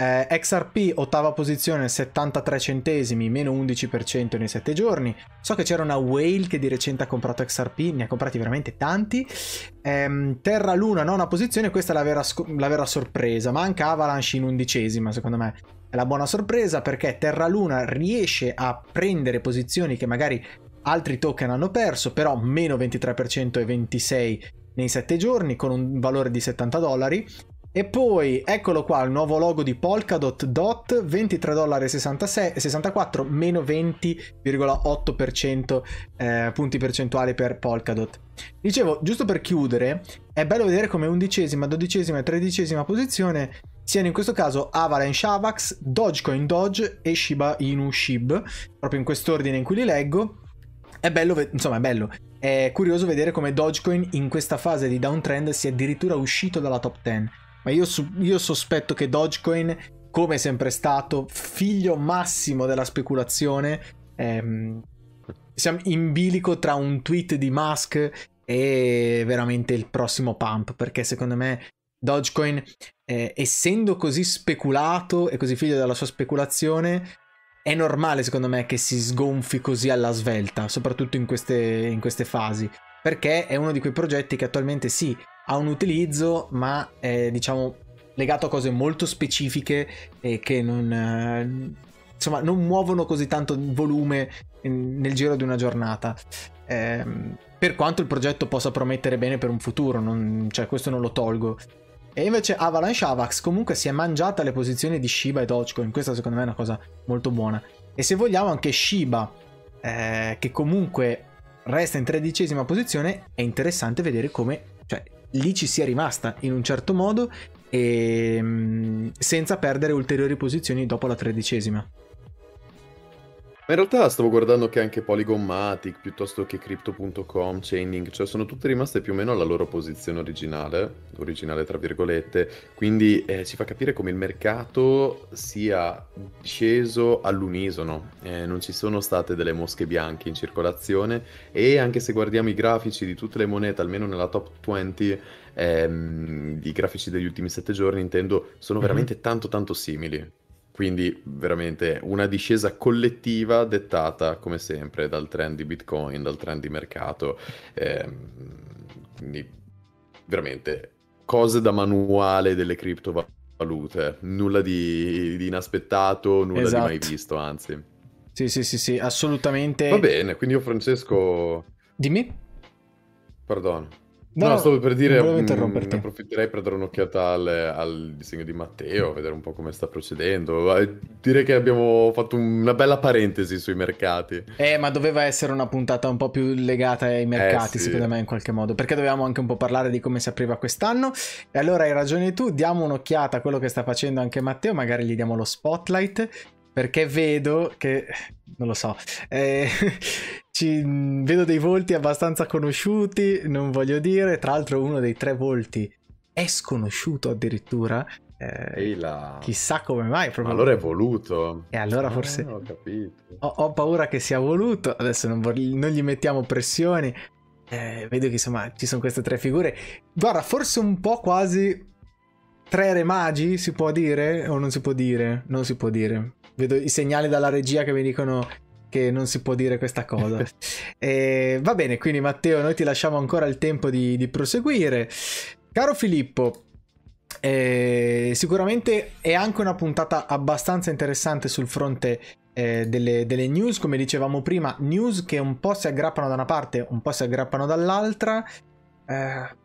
Eh, XRP ottava posizione 73 centesimi, meno 11% nei 7 giorni. So che c'era una whale che di recente ha comprato XRP, ne ha comprati veramente tanti. Eh, Terra Luna nona posizione, questa è la vera, la vera sorpresa. Manca Avalanche in undicesima, secondo me. È la buona sorpresa perché Terra Luna riesce a prendere posizioni che magari altri token hanno perso, però meno 23% e 26% nei 7 giorni con un valore di 70 dollari e poi eccolo qua il nuovo logo di Polkadot Dot 23,64 meno 20,8% eh, punti percentuali per Polkadot. Dicevo, giusto per chiudere, è bello vedere come undicesima, dodicesima e tredicesima posizione siano in questo caso Avalanche Avax, Dogecoin Doge e Shiba Inu Shib, proprio in quest'ordine in cui li leggo. È bello, insomma è bello, è curioso vedere come Dogecoin in questa fase di downtrend sia addirittura uscito dalla top 10 ma io, io, sospetto che Dogecoin come sempre stato, figlio massimo della speculazione. Ehm, siamo in bilico tra un tweet di Musk e veramente il prossimo pump, perché secondo me Dogecoin, eh, essendo così speculato e così figlio della sua speculazione, è normale secondo me che si sgonfi così alla svelta, soprattutto in queste, in queste fasi, perché è uno di quei progetti che attualmente sì, ha un utilizzo, ma è diciamo legato a cose molto specifiche e che non, eh, insomma, non muovono così tanto volume nel giro di una giornata. Eh, per quanto il progetto possa promettere bene per un futuro, non, cioè questo non lo tolgo. E invece Avalanche Avax comunque si è mangiata le posizioni di Shiba e Dogecoin, questa secondo me è una cosa molto buona. E se vogliamo anche Shiba, eh, che comunque resta in tredicesima posizione, è interessante vedere come lì ci sia rimasta in un certo modo e mm, senza perdere ulteriori posizioni dopo la tredicesima. Ma in realtà stavo guardando che anche Polygon Matic, piuttosto che Crypto.com, Chaining, cioè sono tutte rimaste più o meno alla loro posizione originale, originale tra virgolette, quindi eh, ci fa capire come il mercato sia sceso all'unisono, eh, non ci sono state delle mosche bianche in circolazione e anche se guardiamo i grafici di tutte le monete, almeno nella top 20, ehm, i grafici degli ultimi 7 giorni, intendo, sono mhm. veramente tanto tanto simili. Quindi veramente una discesa collettiva dettata come sempre dal trend di Bitcoin, dal trend di mercato. Eh, quindi veramente cose da manuale delle criptovalute, nulla di, di inaspettato, nulla esatto. di mai visto, anzi. Sì, sì, sì, sì, assolutamente. Va bene, quindi io Francesco... Dimmi. Perdono. No, no, stavo per dire, mh, mm, approfitterei per dare un'occhiata al, al, disegno di Matteo, vedere un po' come sta procedendo. Direi che abbiamo fatto una bella parentesi sui mercati. Eh, ma doveva essere una puntata un po' più legata ai mercati, eh, sì. secondo me, in qualche modo, perché dovevamo anche un po' parlare di come si apriva quest'anno. E allora hai ragione tu, diamo un'occhiata a quello che sta facendo anche Matteo, magari gli diamo lo spotlight perché vedo che non lo so eh, ci, vedo dei volti abbastanza conosciuti non voglio dire. Tra l'altro uno dei tre volti è sconosciuto addirittura. Eh, chissà come mai proprio... allora è voluto. E allora ah, forse ho, ho, ho, paura che sia voluto. Adesso non, vor... non gli mettiamo pressioni. Eh, vedo che insomma ci sono queste tre figure. Guarda forse un po' quasi tre re magi si può dire? O non si può dire? Non si può dire. Vedo i segnali dalla regia che mi dicono che non si può dire questa cosa. e, va bene, quindi Matteo, noi ti lasciamo ancora il tempo di, di proseguire. Caro Filippo, eh, sicuramente è anche una puntata abbastanza interessante sul fronte eh, delle, delle, news, come dicevamo prima, news che un po' si aggrappano da una parte, un po' si aggrappano dall'altra. Eh,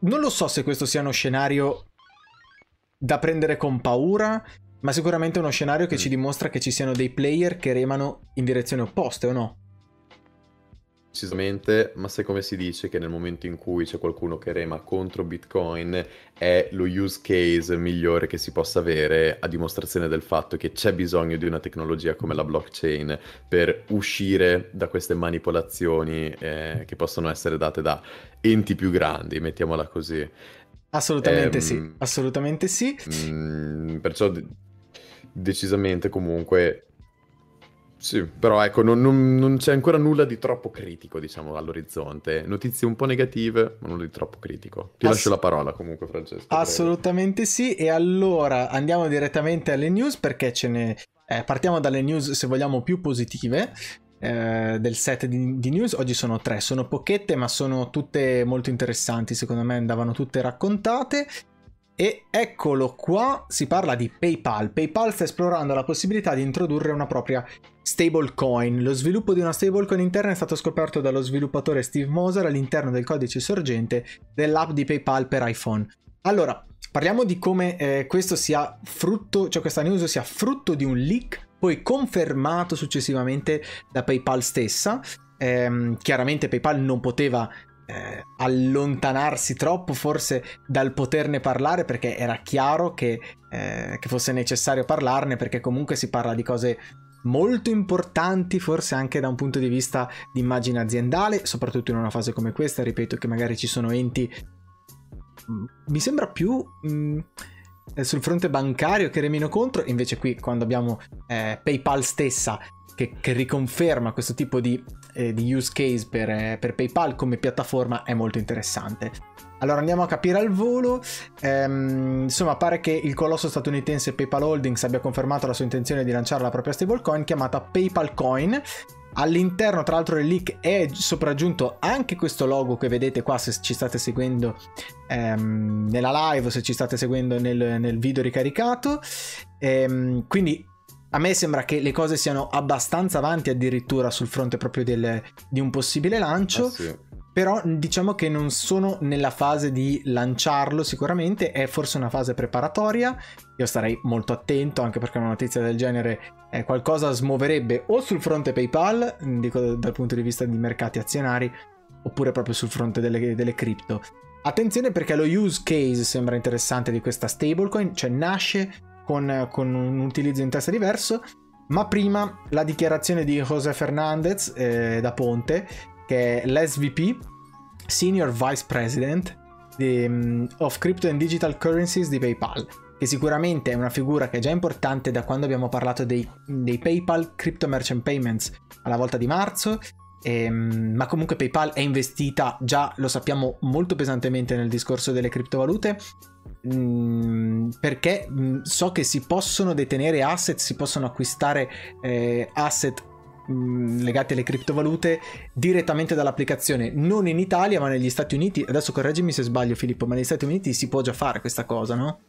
non lo so se questo sia uno scenario da prendere con paura, ma sicuramente è uno scenario che mm. ci dimostra che ci siano dei player che remano in direzioni opposte, o no? Precisamente, ma sai come si dice che nel momento in cui c'è qualcuno che rema contro Bitcoin è lo use case migliore che si possa avere a dimostrazione del fatto che c'è bisogno di una tecnologia come la blockchain per uscire da queste manipolazioni eh, che possono essere date da enti più grandi, mettiamola così. Assolutamente ehm, sì, assolutamente sì. Mh, mm, perciò decisamente comunque sì, però ecco, non, non, non, c'è ancora nulla di troppo critico, diciamo, all'orizzonte. Notizie un po' negative, ma nulla di troppo critico. Ti Ass- lascio la parola comunque, Francesco. Assolutamente prego. sì. E allora andiamo direttamente alle news perché ce ne... Eh, partiamo dalle news, se vogliamo, più positive. Eh, del set di, di, news oggi sono tre sono pochette ma sono tutte molto interessanti secondo me andavano tutte raccontate e eccolo qua, si parla di PayPal. PayPal sta esplorando la possibilità di introdurre una propria stablecoin. Lo sviluppo di una stablecoin interna è stato scoperto dallo sviluppatore Steve Moser all'interno del codice sorgente dell'app di PayPal per iPhone. Allora, parliamo di come eh, questo sia frutto, cioè questa news sia frutto di un leak, poi confermato successivamente da PayPal stessa. Eh, chiaramente PayPal non poteva eh, allontanarsi troppo forse dal poterne parlare perché era chiaro che, eh, che fosse necessario parlarne perché comunque si parla di cose molto importanti forse anche da un punto di vista di immagine aziendale soprattutto in una fase come questa ripeto che magari ci sono enti mm, mi sembra più mh, mm, sul fronte bancario che remino contro, invece qui quando abbiamo eh, PayPal stessa che, che, riconferma questo tipo di, eh, di use case per, eh, per, PayPal come piattaforma è molto interessante. Allora andiamo a capire al volo, ehm, insomma pare che il colosso statunitense PayPal Holdings abbia confermato la sua intenzione di lanciare la propria stablecoin chiamata PayPal Coin All'interno, tra l'altro, del leak è sopraggiunto anche questo logo che vedete qua se ci state seguendo ehm, nella live o se ci state seguendo nel, nel video ricaricato. Ehm, quindi a me sembra che le cose siano abbastanza avanti addirittura sul fronte proprio del, di un possibile lancio. Eh sì. Però diciamo che non sono nella fase di lanciarlo sicuramente, è forse una fase preparatoria. Io starei molto attento anche perché una notizia del genere è qualcosa smuoverebbe o sul fronte PayPal, dico dal punto di vista di mercati azionari, oppure proprio sul fronte delle, delle cripto. Attenzione perché lo use case sembra interessante di questa stablecoin, cioè nasce con, con un utilizzo in testa diverso, ma prima la dichiarazione di José Fernandez eh, da Ponte che è l'SVP, Senior Vice President di, um, of Crypto and Digital Currencies di PayPal, che sicuramente è una figura che è già importante da quando abbiamo parlato dei, dei PayPal Crypto Merchant Payments alla volta di marzo Ehm, ma comunque PayPal è investita già, lo sappiamo, molto pesantemente nel discorso delle criptovalute. Mm, perché mm, so che si possono detenere asset, si possono acquistare eh, asset Mm, legati alle criptovalute direttamente dall'applicazione, non in Italia ma negli Stati Uniti. Adesso correggimi se sbaglio Filippo, ma negli Stati Uniti si può già fare questa cosa, no?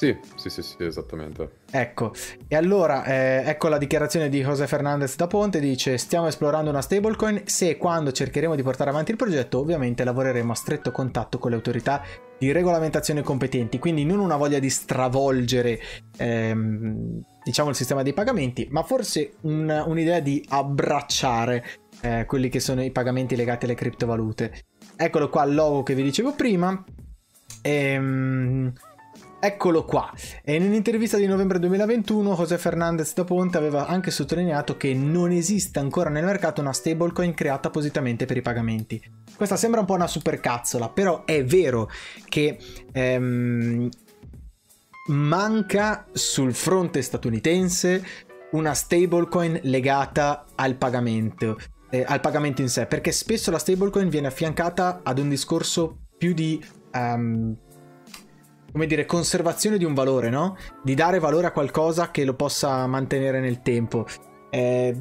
Sì, sì, sì, sì, esattamente. Ecco, e allora eh, ecco la dichiarazione di José Fernandez da Ponte, dice stiamo esplorando una stablecoin, se e quando cercheremo di portare avanti il progetto ovviamente lavoreremo a stretto contatto con le autorità di regolamentazione competenti, quindi non una voglia di stravolgere ehm, diciamo il sistema dei pagamenti, ma forse un, un'idea di abbracciare eh, quelli che sono i pagamenti legati alle criptovalute. Eccolo qua il logo che vi dicevo prima. Ehm, Eccolo qua. E in un'intervista di novembre 2021 José Fernandez da Ponte aveva anche sottolineato che non esiste ancora nel mercato una stablecoin creata appositamente per i pagamenti. Questa sembra un po' una supercazzola, però è vero che ehm, manca sul fronte statunitense una stablecoin legata al pagamento, eh, al pagamento in sé, perché spesso la stablecoin viene affiancata ad un discorso più di um, come dire, conservazione di un valore, no? Di dare valore a qualcosa che lo possa mantenere nel tempo. Eh,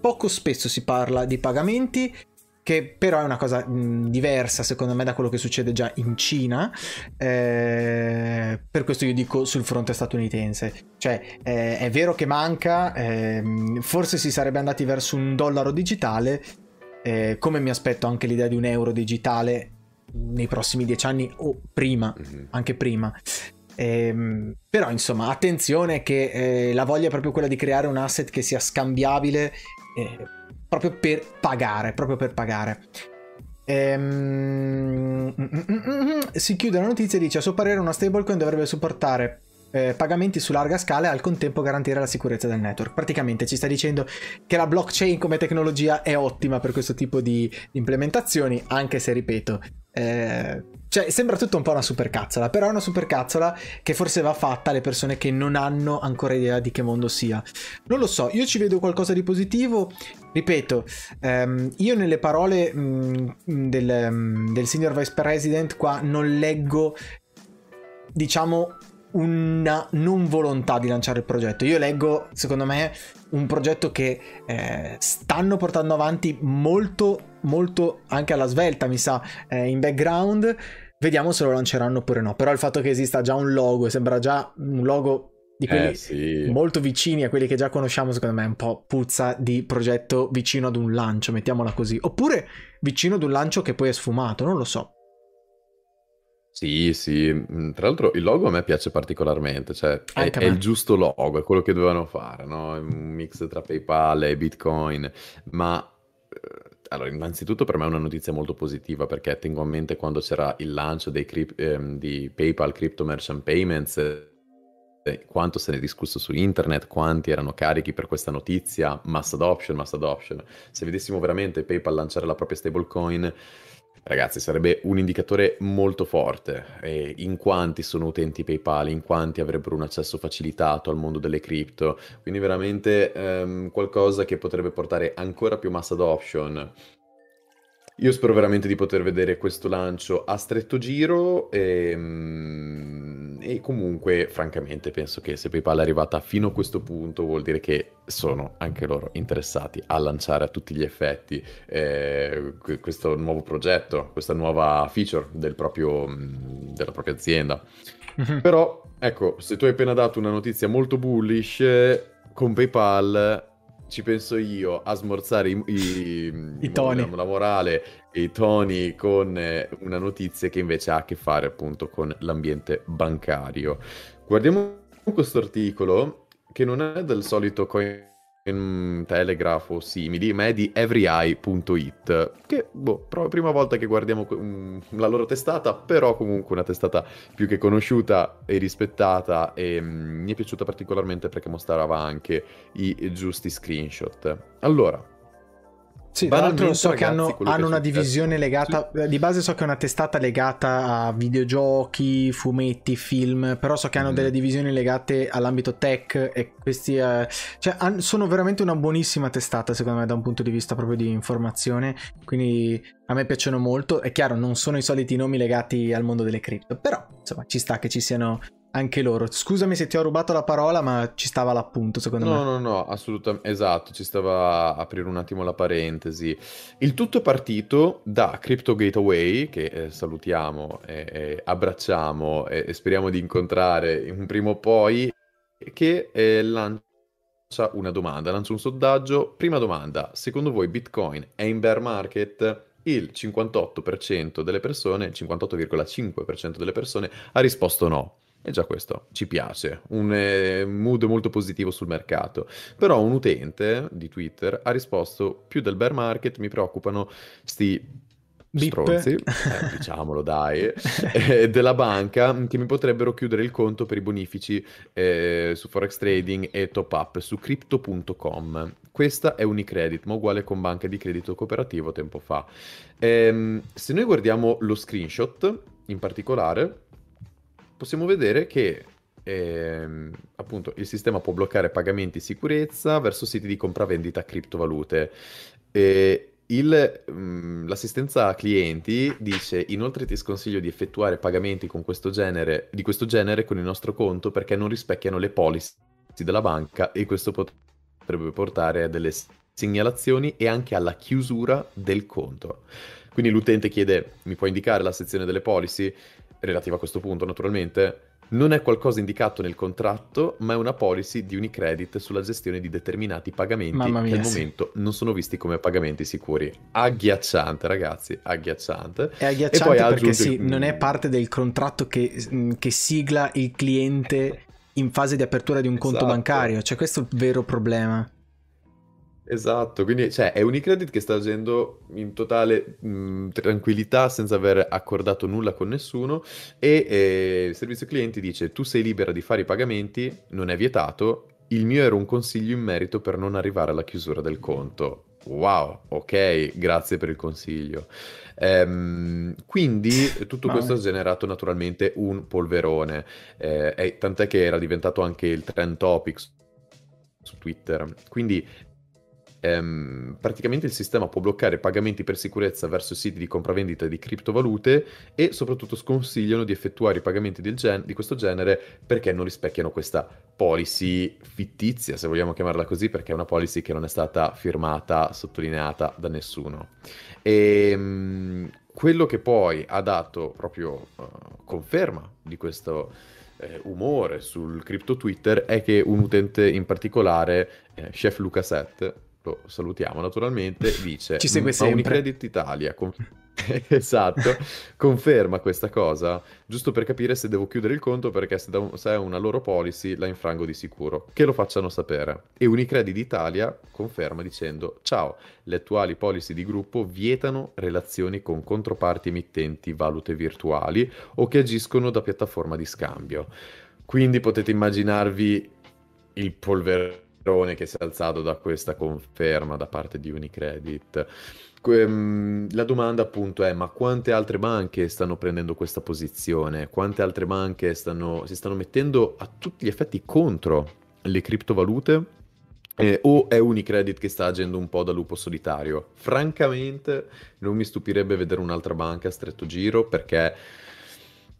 poco spesso si parla di pagamenti, che però è una cosa mh, diversa secondo me da quello che succede già in Cina. Eh, per questo io dico sul fronte statunitense. Cioè, eh, è vero che manca, ehm, forse si sarebbe andati verso un dollaro digitale. Eh, come mi aspetto anche l'idea di un euro digitale nei prossimi dieci anni o prima, mm-hmm. anche prima. Ehm, però insomma, attenzione che eh, la voglia è proprio quella di creare un asset che sia scambiabile eh, proprio per pagare, proprio per pagare. Ehm, mm, mm, mm, si chiude la notizia e dice a suo parere una stablecoin dovrebbe supportare eh, pagamenti su larga scala e al contempo garantire la sicurezza del network. Praticamente ci sta dicendo che la blockchain come tecnologia è ottima per questo tipo di implementazioni, anche se ripeto, eh, cioè sembra tutto un po' una supercazzola, però è una supercazzola che forse va fatta alle persone che non hanno ancora idea di che mondo sia. Non lo so, io ci vedo qualcosa di positivo. Ripeto, ehm, io nelle parole mh, mm, del, mm, del senior vice president qua non leggo diciamo una non volontà di lanciare il progetto. Io leggo, secondo me, un progetto che eh, stanno portando avanti molto, molto anche alla svelta, mi sa, eh, in background. Vediamo se lo lanceranno oppure no. Però il fatto che esista già un logo, sembra già un logo di quelli eh, sì. molto vicini a quelli che già conosciamo, secondo me è un po' puzza di progetto vicino ad un lancio, mettiamola così. Oppure vicino ad un lancio che poi è sfumato, non lo so. Sì, sì. Mhmm, tra l'altro il logo a me piace particolarmente, cioè è è il giusto logo, è quello che dovevano fare, no, è un mix tra PayPal e Bitcoin, ma, uhm, allora innanzitutto per me è una notizia molto positiva perché tengo a mente quando c'era il lancio crip ehm, di PayPal Crypto Merchant Payments, eh, quanto se ne è discusso su internet, quanti erano carichi per questa notizia, mass adoption, mass adoption. Se vedessimo veramente PayPal lanciare la propria stablecoin Ragazzi, sarebbe un indicatore molto forte. eh, in quanti sono utenti PayPal, in quanti avrebbero un accesso facilitato al mondo delle cripto. Quindi veramente ehm, qualcosa che potrebbe portare ancora più mass adoption. Io spero veramente di poter vedere questo lancio a stretto giro e, mm, e comunque, francamente, penso che se PayPal è arrivata fino a questo punto vuol dire che sono anche loro interessati a lanciare a tutti gli effetti eh, questo nuovo progetto, questa nuova feature del proprio, mm, della propria azienda. Mm-hmm. Però, ecco, se tu hai appena dato una notizia molto bullish, con PayPal ci penso io a smorzare i, i, I toni. la morale e i toni con eh, una notizia che invece ha a che fare appunto con l'ambiente bancario. Guardiamo questo articolo che non è del solito coin Telegraph o simili, ma è di everyeye.it, che boh, proprio prima volta che guardiamo um, la loro testata, però comunque una testata più che conosciuta e rispettata e um, mi è piaciuta particolarmente perché mostrava anche i giusti screenshot. Allora, sì, tra l'altro so ragazzi, che hanno, hanno una divisione legata, sì. di base so che è una testata legata a videogiochi, fumetti, film, però so che hanno mm. delle divisioni legate all'ambito tech e questi eh, cioè, sono veramente una buonissima testata secondo me da un punto di vista proprio di informazione, quindi a me piacciono molto, è chiaro non sono i soliti nomi legati al mondo delle cripto, però insomma ci sta che ci siano anche loro. Scusami se ti ho rubato la parola, ma ci stava l'appunto, secondo no, me. No, no, no, assolutamente, esatto, ci stava a aprire un attimo la parentesi. Il tutto è partito da Crypto Gateway, che eh, salutiamo, e, e abbracciamo e, e, speriamo di incontrare un prima o poi, che eh, lancia una domanda, lancia un sondaggio. Prima domanda, secondo voi Bitcoin è in bear market? Il 58% delle persone, il 58,5% delle persone ha risposto no. E già questo ci piace, un eh, mood molto positivo sul mercato. Però un utente di Twitter ha risposto più del bear market mi preoccupano sti stronzi, eh, diciamolo dai, eh, della banca che mi potrebbero chiudere il conto per i bonifici eh, su Forex Trading e top up su crypto.com. Questa è Unicredit, ma uguale con banca di credito cooperativo tempo fa. Ehm, se noi guardiamo lo screenshot in particolare, possiamo vedere che ehm, appunto il sistema può bloccare pagamenti sicurezza verso siti di compravendita criptovalute. E il, mh, mm, l'assistenza clienti dice inoltre ti sconsiglio di effettuare pagamenti questo genere, di questo genere con il nostro conto perché non rispecchiano le policy della banca e questo potrebbe portare a delle segnalazioni e anche alla chiusura del conto. Quindi l'utente chiede mi può indicare la sezione delle policy? Relativa a questo punto naturalmente, non è qualcosa indicato nel contratto, ma è una policy di Unicredit sulla gestione di determinati pagamenti mia, che al sì. momento non sono visti come pagamenti sicuri. Agghiacciante, ragazzi, agghiacciante. È agghiacciante perché aggiunge... sì, non è parte del contratto che, mm, che, sigla il cliente in fase di apertura di un esatto. conto bancario, cioè questo è il vero problema. Esatto, quindi cioè, è Unicredit che sta agendo in totale mh, tranquillità senza aver accordato nulla con nessuno e eh, il servizio clienti dice tu sei libera di fare i pagamenti, non è vietato, il mio era un consiglio in merito per non arrivare alla chiusura del conto. Wow, ok, grazie per il consiglio. Ehm, quindi tutto questo ha generato naturalmente un polverone, eh, è, tant'è che era diventato anche il trend topic su Twitter. Quindi ehm, praticamente il sistema può bloccare pagamenti per sicurezza verso siti di compravendita di criptovalute e soprattutto sconsigliano di effettuare i pagamenti gen- di questo genere perché non rispecchiano questa policy fittizia, se vogliamo chiamarla così, perché è una policy che non è stata firmata, sottolineata da nessuno. E ehm, quello che poi ha dato proprio uh, conferma di questo eh, umore sul crypto Twitter è che un utente in particolare, eh, Chef Luca 7, lo salutiamo naturalmente, dice Ci segue sempre. Unicredit Italia, con... esatto, conferma questa cosa, giusto per capire se devo chiudere il conto perché se, un... se, è una loro policy la infrango di sicuro, che lo facciano sapere. E Unicredit Italia conferma dicendo ciao, le attuali policy di gruppo vietano relazioni con controparti emittenti valute virtuali o che agiscono da piattaforma di scambio. Quindi potete immaginarvi il polverone che si è alzato da questa conferma da parte di Unicredit. Ehm, la domanda appunto è: ma quante altre banche stanno prendendo questa posizione? Quante altre banche stanno, si stanno mettendo a tutti gli effetti contro le criptovalute? Eh, o è Unicredit che sta agendo un po' da lupo solitario? Francamente, non mi stupirebbe vedere un'altra banca a stretto giro perché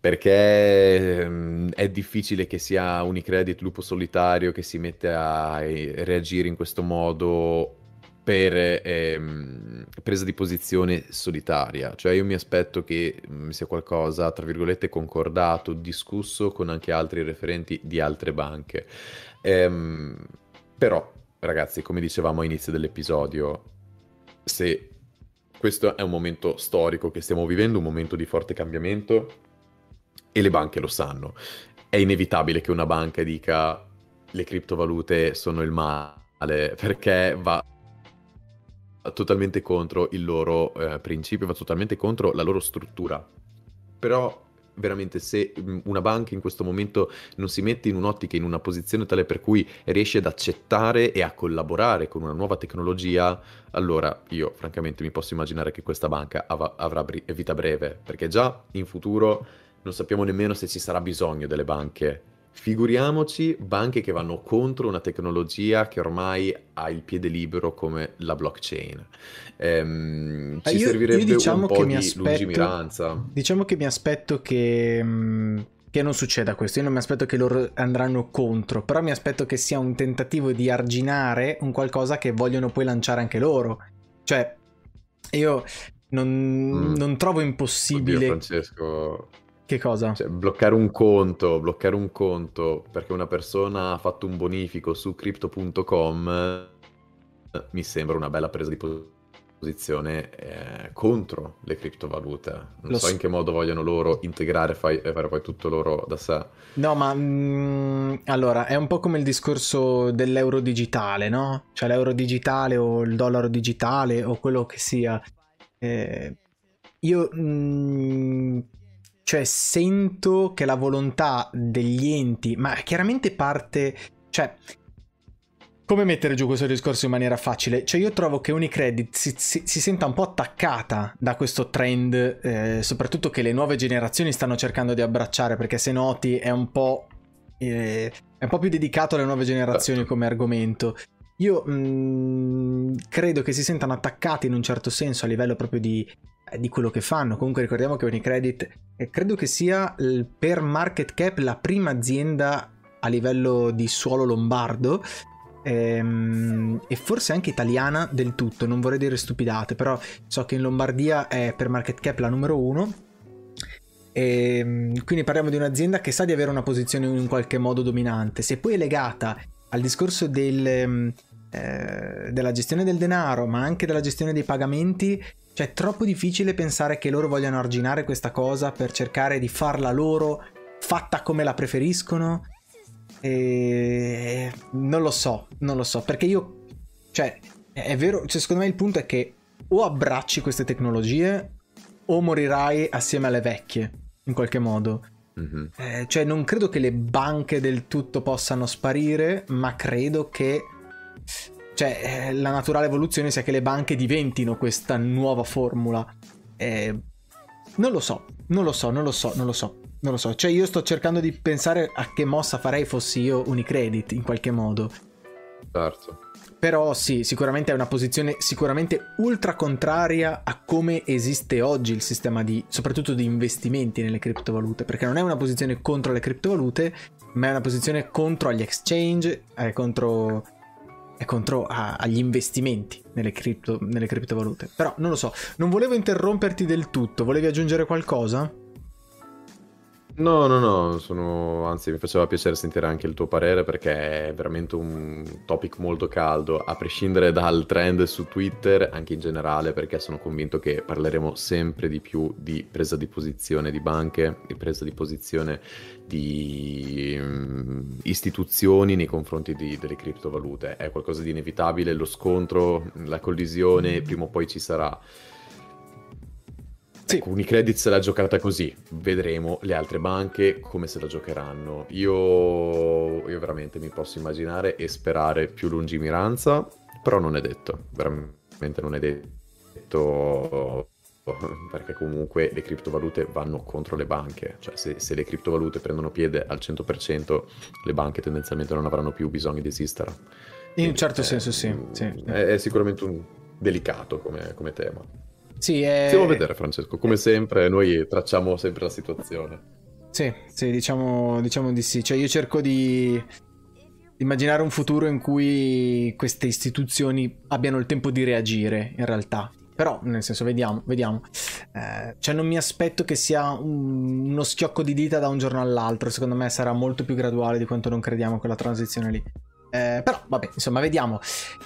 perché ehm, è difficile che sia Unicredit lupo solitario che si mette a reagire in questo modo per ehm, presa di posizione solitaria. Cioè io mi aspetto che mm, sia qualcosa, tra virgolette, concordato, discusso con anche altri referenti di altre banche. Ehm, però, ragazzi, come dicevamo all'inizio dell'episodio, se questo è un momento storico che stiamo vivendo, un momento di forte cambiamento, e le banche lo sanno. È inevitabile che una banca dica le criptovalute sono il male perché va totalmente contro il loro eh, principio, va totalmente contro la loro struttura. Però veramente se mm, una banca in questo momento non si mette in un'ottica, in una posizione tale per cui riesce ad accettare e a collaborare con una nuova tecnologia, allora io francamente mi posso immaginare che questa banca av- avrà bri- vita breve, perché già in futuro non sappiamo nemmeno se ci sarà bisogno delle banche. Figuriamoci banche che vanno contro una tecnologia che ormai ha il piede libero come la blockchain. Ehm, ci io, servirebbe io diciamo un po' di aspetto, lungimiranza. Diciamo che mi aspetto che, mm, che non succeda questo. Io non mi aspetto che loro andranno contro, però mi aspetto che sia un tentativo di arginare un qualcosa che vogliono poi lanciare anche loro. Cioè, io non, mm. non trovo impossibile. Oddio, Francesco che cosa? Cioè, bloccare un conto, bloccare un conto perché una persona ha fatto un bonifico su crypto.com mi sembra una bella presa di posizione eh, contro le criptovalute. Non Lo so, in che modo vogliono loro integrare e fare poi tutto loro da sé. No, ma mh, mm, allora è un po' come il discorso dell'euro digitale, no? Cioè l'euro digitale o il dollaro digitale o quello che sia. Eh, io mh, mm, cioè sento che la volontà degli enti, ma chiaramente parte, cioè come mettere giù questo discorso in maniera facile? Cioè io trovo che Unicredit si, si, si senta un po' attaccata da questo trend, eh, soprattutto che le nuove generazioni stanno cercando di abbracciare, perché se noti è un po', eh, è un po più dedicato alle nuove generazioni certo. come argomento. Io mh, mm, credo che si sentano attaccati in un certo senso a livello proprio di di quello che fanno. Comunque ricordiamo che Unicredit eh, credo che sia per market cap la prima azienda a livello di suolo lombardo ehm, e forse anche italiana del tutto, non vorrei dire stupidate, però so che in Lombardia è per market cap la numero uno. E, ehm, quindi parliamo di un'azienda che sa di avere una posizione in qualche modo dominante. Se poi è legata al discorso del, ehm, eh, della gestione del denaro, ma anche della gestione dei pagamenti, cioè, è troppo difficile pensare che loro vogliano arginare questa cosa per cercare di farla loro, fatta come la preferiscono. E... Non lo so, non lo so, perché io... Cioè, è vero, cioè, secondo me il punto è che o abbracci queste tecnologie o morirai assieme alle vecchie, in qualche modo. Mm-hmm. Eh, cioè, non credo che le banche del tutto possano sparire, ma credo che cioè, eh, la naturale evoluzione sia che le banche diventino questa nuova formula. Eh, non lo so, non lo so, non lo so, non lo so. Non lo so, cioè io sto cercando di pensare a che mossa farei fossi io Unicredit in qualche modo. Certo. Però sì, sicuramente è una posizione sicuramente ultra contraria a come esiste oggi il sistema di, soprattutto di investimenti nelle criptovalute, perché non è una posizione contro le criptovalute, ma è una posizione contro gli exchange, eh, contro è contro a, agli investimenti nelle, cripto, nelle criptovalute. Però non lo so, non volevo interromperti del tutto, volevi aggiungere qualcosa? No, no, no, sono... anzi mi faceva piacere sentire anche il tuo parere perché è veramente un topic molto caldo, a prescindere dal trend su Twitter, anche in generale, perché sono convinto che parleremo sempre di più di presa di posizione di banche, di presa di posizione di um, istituzioni nei confronti di, delle criptovalute. È qualcosa di inevitabile, lo scontro, la collisione, prima o poi ci sarà. Sì. Ecco, Unicredit se l'ha giocata così, vedremo le altre banche come se la giocheranno. Io, io veramente mi posso immaginare e sperare più lungimiranza, però non è detto, veramente non è detto perché comunque le criptovalute vanno contro le banche, cioè se, se, le criptovalute prendono piede al 100% le banche tendenzialmente non avranno più bisogno di esistere. In un certo è, senso sì, sì. È, è, sicuramente un delicato come, come tema. Sì, è... Stiamo a vedere Francesco, come sempre noi tracciamo sempre la situazione. Sì, sì, diciamo, diciamo di sì, cioè io cerco di immaginare un futuro in cui queste istituzioni abbiano il tempo di reagire in realtà però, nel senso, vediamo, vediamo. Eh, cioè, non mi aspetto che sia un, uno schiocco di dita da un giorno all'altro. Secondo me sarà molto più graduale di quanto non crediamo quella transizione lì. Eh, però vabbè, insomma, vediamo.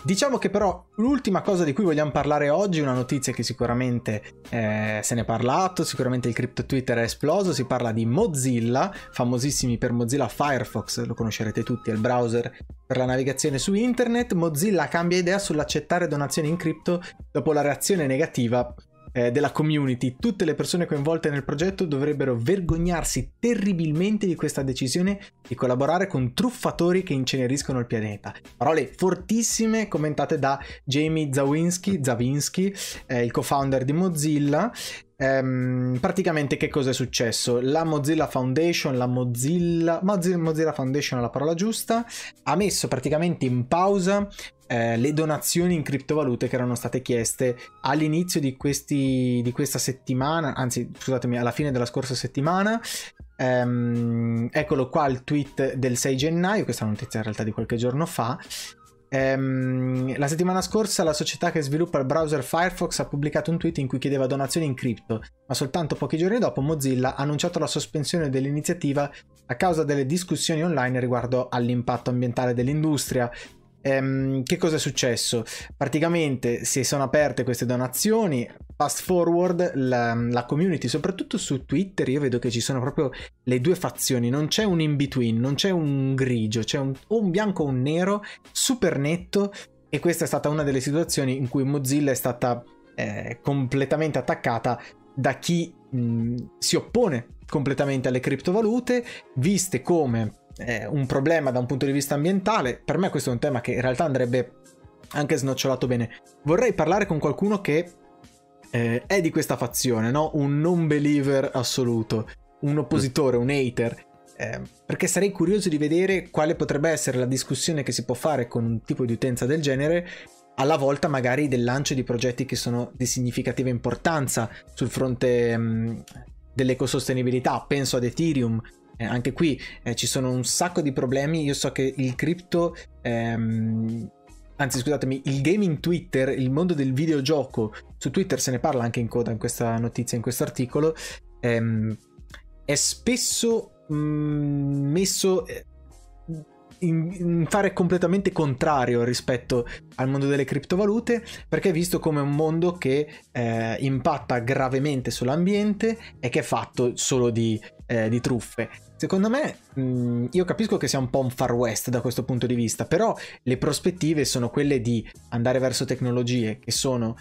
Diciamo che però l'ultima cosa di cui vogliamo parlare oggi, una notizia che sicuramente eh, se ne è parlato, sicuramente il crypto Twitter è esploso, si parla di Mozilla, famosissimi per Mozilla Firefox, lo conoscerete tutti, è il browser per la navigazione su internet. Mozilla cambia idea sull'accettare donazioni in cripto dopo la reazione negativa eh, della community, tutte le persone coinvolte nel progetto dovrebbero vergognarsi terribilmente di questa decisione di collaborare con truffatori che inceneriscono il pianeta. Parole fortissime commentate da Jamie Zawinski, Zawinski eh, il co-founder di Mozilla, Um, praticamente che cosa è successo? La Mozilla Foundation, la Mozilla, Mozilla, Mozilla Foundation è la parola giusta, ha messo praticamente in pausa eh, le donazioni in criptovalute che erano state chieste all'inizio di, questi, di questa settimana, anzi scusatemi, alla fine della scorsa settimana. Um, eccolo qua il tweet del 6 gennaio, questa notizia in realtà di qualche giorno fa, Ehm, la settimana scorsa la società che sviluppa il browser Firefox ha pubblicato un tweet in cui chiedeva donazioni in cripto, ma soltanto pochi giorni dopo Mozilla ha annunciato la sospensione dell'iniziativa a causa delle discussioni online riguardo all'impatto ambientale dell'industria ehm, che cosa è successo? Praticamente si sono aperte queste donazioni, fast forward, la, la, community, soprattutto su Twitter, io vedo che ci sono proprio le due fazioni, non c'è un in between, non c'è un grigio, c'è un, un bianco o un nero super netto e questa è stata una delle situazioni in cui Mozilla è stata eh, completamente attaccata da chi mh, si oppone completamente alle criptovalute, viste come eh, un problema da un punto di vista ambientale. Per me questo è un tema che in realtà andrebbe anche snocciolato bene. Vorrei parlare con qualcuno che eh, è di questa fazione, no? un non believer assoluto, un oppositore, un hater. Eh, perché sarei curioso di vedere quale potrebbe essere la discussione che si può fare con un tipo di utenza del genere alla volta magari del lancio di progetti che sono di significativa importanza sul fronte mh, mm, dell'ecosostenibilità. Penso ad Ethereum, eh, anche qui eh, ci sono un sacco di problemi. Io so che il cripto, ehm, anzi scusatemi, il gaming Twitter, il mondo del videogioco, su Twitter se ne parla anche in coda in questa notizia, in questo articolo, ehm, è spesso mh, mm, messo eh, in, in, fare completamente contrario rispetto al mondo delle criptovalute perché è visto come un mondo che eh, impatta gravemente sull'ambiente e che è fatto solo di, eh, di truffe. Secondo me, mm, io capisco che sia un po' un far west da questo punto di vista, però le prospettive sono quelle di andare verso tecnologie che sono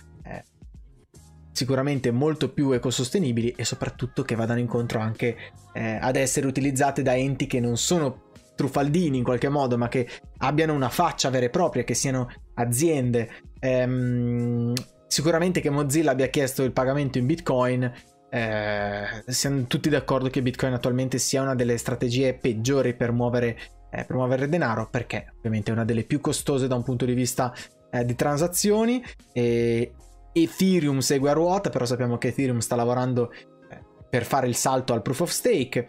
sicuramente molto più ecosostenibili e soprattutto che vadano incontro anche eh, ad essere utilizzate da enti che non sono truffaldini in qualche modo, ma che abbiano una faccia vera e propria, che siano aziende. Ehm, sicuramente che Mozilla abbia chiesto il pagamento in Bitcoin eh, siamo tutti d'accordo che Bitcoin attualmente sia una delle strategie peggiori per muovere, eh, per muovere denaro, perché ovviamente è una delle più costose da un punto di vista eh, di transazioni. E Ethereum segue a ruota, però sappiamo che Ethereum sta lavorando eh, per fare il salto al proof of stake.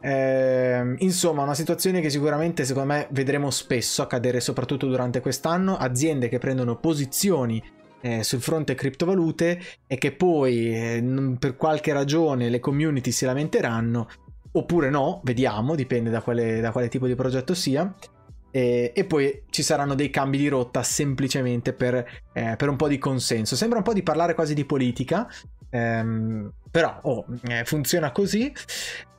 Eh, insomma, una situazione che sicuramente secondo me vedremo spesso accadere, soprattutto durante quest'anno. Aziende che prendono posizioni eh, sul fronte criptovalute e che poi eh, per qualche ragione le community si lamenteranno oppure no, vediamo, dipende da quale, da quale tipo di progetto sia. E, e, poi ci saranno dei cambi di rotta semplicemente per, eh, per, un po' di consenso. Sembra un po' di parlare quasi di politica, ehm, però oh, eh, funziona così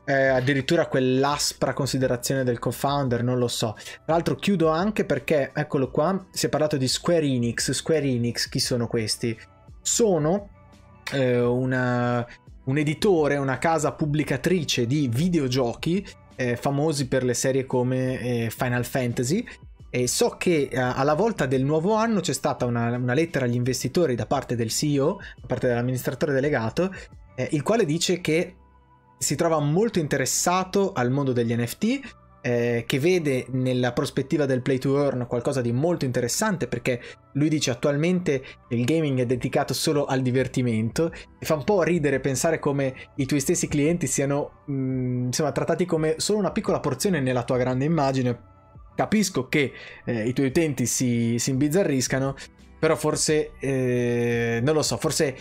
eh, addirittura quell'aspra considerazione del co-founder, non lo so. Tra l'altro chiudo anche perché, eccolo qua, si è parlato di Square Enix. Square Enix, chi sono questi? Sono eh, una, un editore, una casa pubblicatrice di videogiochi eh, famosi per le serie come eh, Final Fantasy. E so che eh, alla volta del nuovo anno c'è stata una, una, lettera agli investitori da parte del CEO, da parte dell'amministratore delegato, eh, il quale dice che si trova molto interessato al mondo degli NFT eh, che vede nella prospettiva del play to earn qualcosa di molto interessante perché lui dice attualmente il gaming è dedicato solo al divertimento e fa un po' ridere pensare come i tuoi stessi clienti siano mh, mm, insomma, trattati come solo una piccola porzione nella tua grande immagine. Capisco che eh, i tuoi utenti si, si imbizzarriscano, però forse, eh, non lo so, forse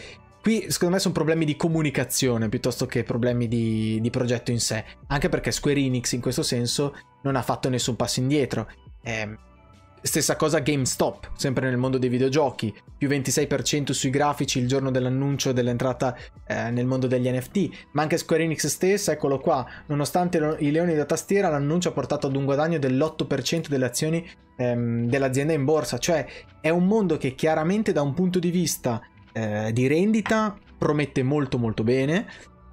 Qui secondo me sono problemi di comunicazione piuttosto che problemi di, di, progetto in sé, anche perché Square Enix in questo senso non ha fatto nessun passo indietro. Eh, stessa cosa GameStop, sempre nel mondo dei videogiochi, più 26% sui grafici il giorno dell'annuncio dell'entrata eh, nel mondo degli NFT, ma anche Square Enix stessa, eccolo qua, nonostante lo, i leoni da tastiera, l'annuncio ha portato ad un guadagno dell'8% delle azioni ehm, dell'azienda in borsa, cioè è un mondo che chiaramente da un punto di vista eh, di rendita promette molto molto bene,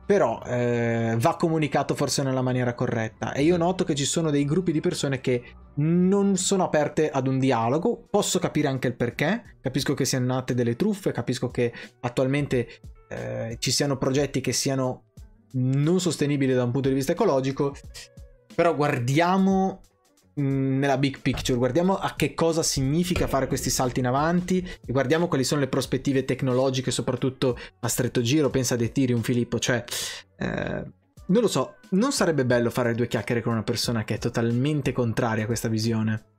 però eh, va comunicato forse nella maniera corretta. E io noto che ci sono dei gruppi di persone che non sono aperte ad un dialogo, posso capire anche il perché, capisco che siano nate delle truffe, capisco che attualmente eh, ci siano progetti che siano non sostenibili da un punto di vista ecologico, però guardiamo nella big picture, guardiamo a che cosa significa fare questi salti in avanti e guardiamo quali sono le prospettive tecnologiche, soprattutto a stretto giro. Pensa ad Ethereum, Filippo, cioè eh, non lo so, non sarebbe bello fare due chiacchiere con una persona che è totalmente contraria a questa visione.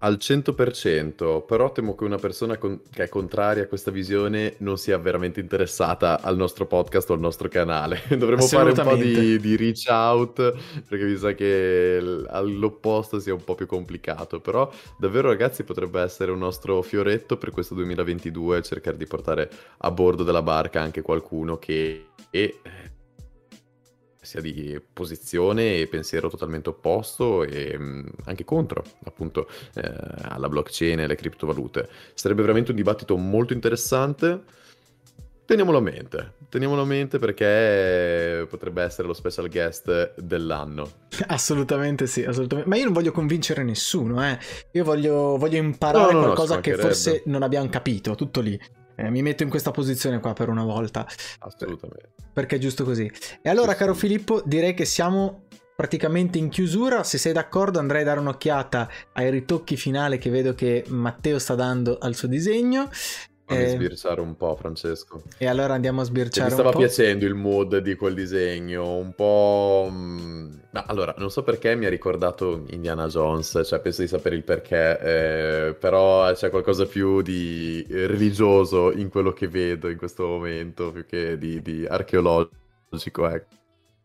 Al 100%, però temo che una persona con- che è contraria a questa visione non sia veramente interessata al nostro podcast o al nostro canale. Dovremmo fare un po' di, di reach out perché mi sa che l- all'opposto sia un po' più complicato. Però davvero ragazzi potrebbe essere un nostro fioretto per questo 2022 cercare di portare a bordo della barca anche qualcuno che... E sia di posizione e pensiero totalmente opposto e mm, anche contro appunto eh, alla blockchain e alle criptovalute. Sarebbe veramente un dibattito molto interessante. Teniamolo a mente, teniamolo a mente perché potrebbe essere lo special guest dell'anno. Assolutamente sì, assolutamente. Ma io non voglio convincere nessuno, eh. Io voglio, voglio imparare no, no, qualcosa no, che forse non abbiamo capito, tutto lì. Eh, mi metto in questa posizione qua per una volta. Assolutamente. Perché è giusto così. E allora, caro Filippo, direi che siamo praticamente in chiusura. Se sei d'accordo, andrei a dare un'occhiata ai ritocchi finali che vedo che Matteo sta dando al suo disegno. Fammi eh, sbirciare un po', Francesco. E allora andiamo a sbirciare un po'. Mi stava piacendo il mood di quel disegno, un po'... Mm, ma allora, non so perché mi ha ricordato Indiana Jones, cioè penso di sapere il perché, eh, però c'è qualcosa più di religioso in quello che vedo in questo momento, più che di, di archeologico, ecco.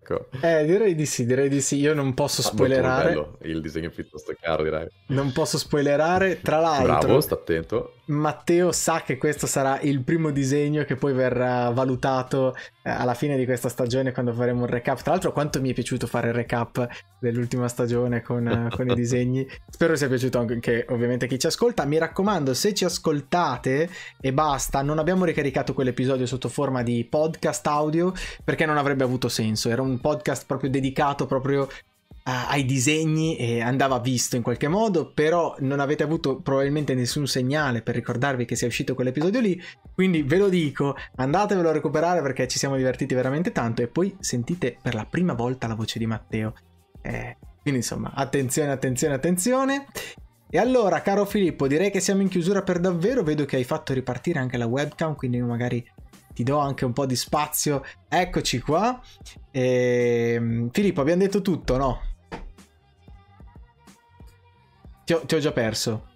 Ecco. Eh, direi di sì, direi di sì. Io non posso ah, spoilerare. Bello. Il disegno è piuttosto caro, direi. Non posso spoilerare. Tra l'altro, Bravo, sta attento. Matteo sa che questo sarà il primo disegno che poi verrà valutato alla fine di questa stagione quando faremo un recap. Tra l'altro, quanto mi è piaciuto fare il recap dell'ultima stagione con, eh, con i disegni. Spero sia piaciuto anche ovviamente chi ci ascolta. Mi raccomando, se ci ascoltate e basta, non abbiamo ricaricato quell'episodio sotto forma di podcast audio perché non avrebbe avuto senso. Era un podcast proprio dedicato proprio ai disegni e andava visto in qualche modo, però non avete avuto probabilmente nessun segnale per ricordarvi che sia uscito quell'episodio lì, quindi ve lo dico, andatevelo a recuperare perché ci siamo divertiti veramente tanto e poi sentite per la prima volta la voce di Matteo. Eh, quindi insomma, attenzione, attenzione, attenzione. E allora, caro Filippo, direi che siamo in chiusura per davvero, vedo che hai fatto ripartire anche la webcam, quindi magari ti do anche un po' di spazio. Eccoci qua. E... Ehm, Filippo, abbiamo detto tutto, no? Ti ho, ti ho già perso.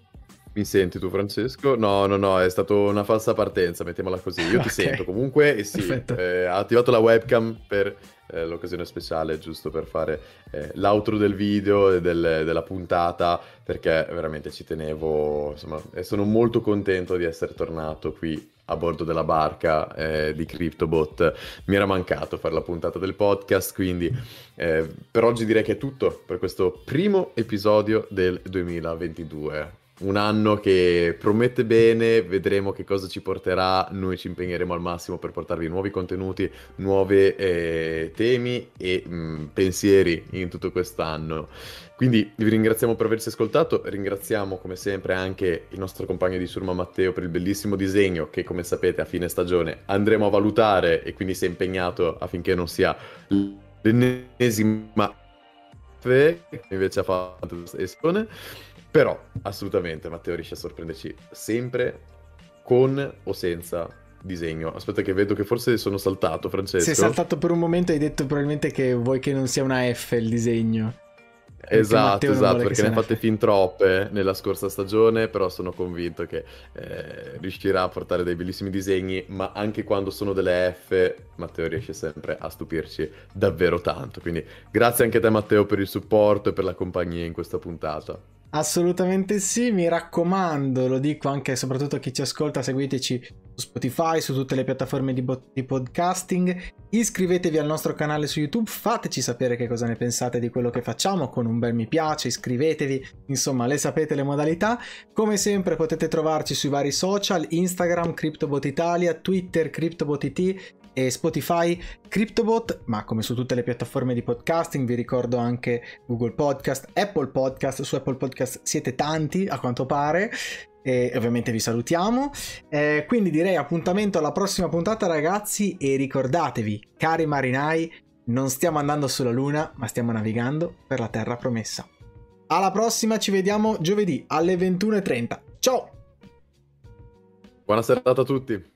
Mi senti tu, Francesco? No, no, no, è stata una falsa partenza, mettiamola così. Io ti sento comunque e sì, eh, ha attivato la webcam per eh, l'occasione speciale, giusto per fare eh, l'outro del video e del, della puntata, perché veramente ci tenevo, insomma, e sono molto contento di essere tornato qui a bordo della barca eh, di CryptoBot. Mi era mancato fare la puntata del podcast, quindi eh, per oggi direi che è tutto per questo primo episodio del 2022. Un anno che promette bene, vedremo che cosa ci porterà, noi ci impegneremo al massimo per portarvi nuovi contenuti, nuovi eh, temi e mh, mm, pensieri in tutto quest'anno. Quindi vi ringraziamo per averci ascoltato, ringraziamo come sempre anche il nostro compagno di Surma Matteo per il bellissimo disegno che come sapete a fine stagione andremo a valutare e quindi si è impegnato affinché non sia l'ennesima che invece ha fatto questa però assolutamente Matteo riesce a sorprenderci sempre con o senza disegno. Aspetta che vedo che forse sono saltato, Francesco. Sei saltato per un momento e hai detto probabilmente che vuoi che non sia una F il disegno. Esatto, esatto, perché ne ha fatte fin troppe nella scorsa stagione, però sono convinto che eh, riuscirà a portare dei bellissimi disegni, ma anche quando sono delle F, Matteo riesce sempre a stupirci davvero tanto. Quindi grazie anche a te Matteo per il supporto e per la compagnia in questa puntata. Assolutamente sì, mi raccomando, lo dico anche e soprattutto a chi ci ascolta, seguiteci su Spotify, su tutte le piattaforme di, bo- di, podcasting, iscrivetevi al nostro canale su YouTube, fateci sapere che cosa ne pensate di quello che facciamo con un bel mi piace, iscrivetevi, insomma le sapete le modalità. Come sempre potete trovarci sui vari social, Instagram, CryptoBot Italia, Twitter, CryptoBotIT e Spotify, CryptoBot, ma come su tutte le piattaforme di podcasting vi ricordo anche Google Podcast, Apple Podcast, su Apple Podcast siete tanti a quanto pare e ovviamente vi salutiamo. Eh, quindi direi appuntamento alla prossima puntata ragazzi e ricordatevi, cari marinai, non stiamo andando sulla Luna, ma stiamo navigando per la Terra promessa. Alla prossima, ci vediamo giovedì alle 21.30. Ciao! Buona serata a tutti!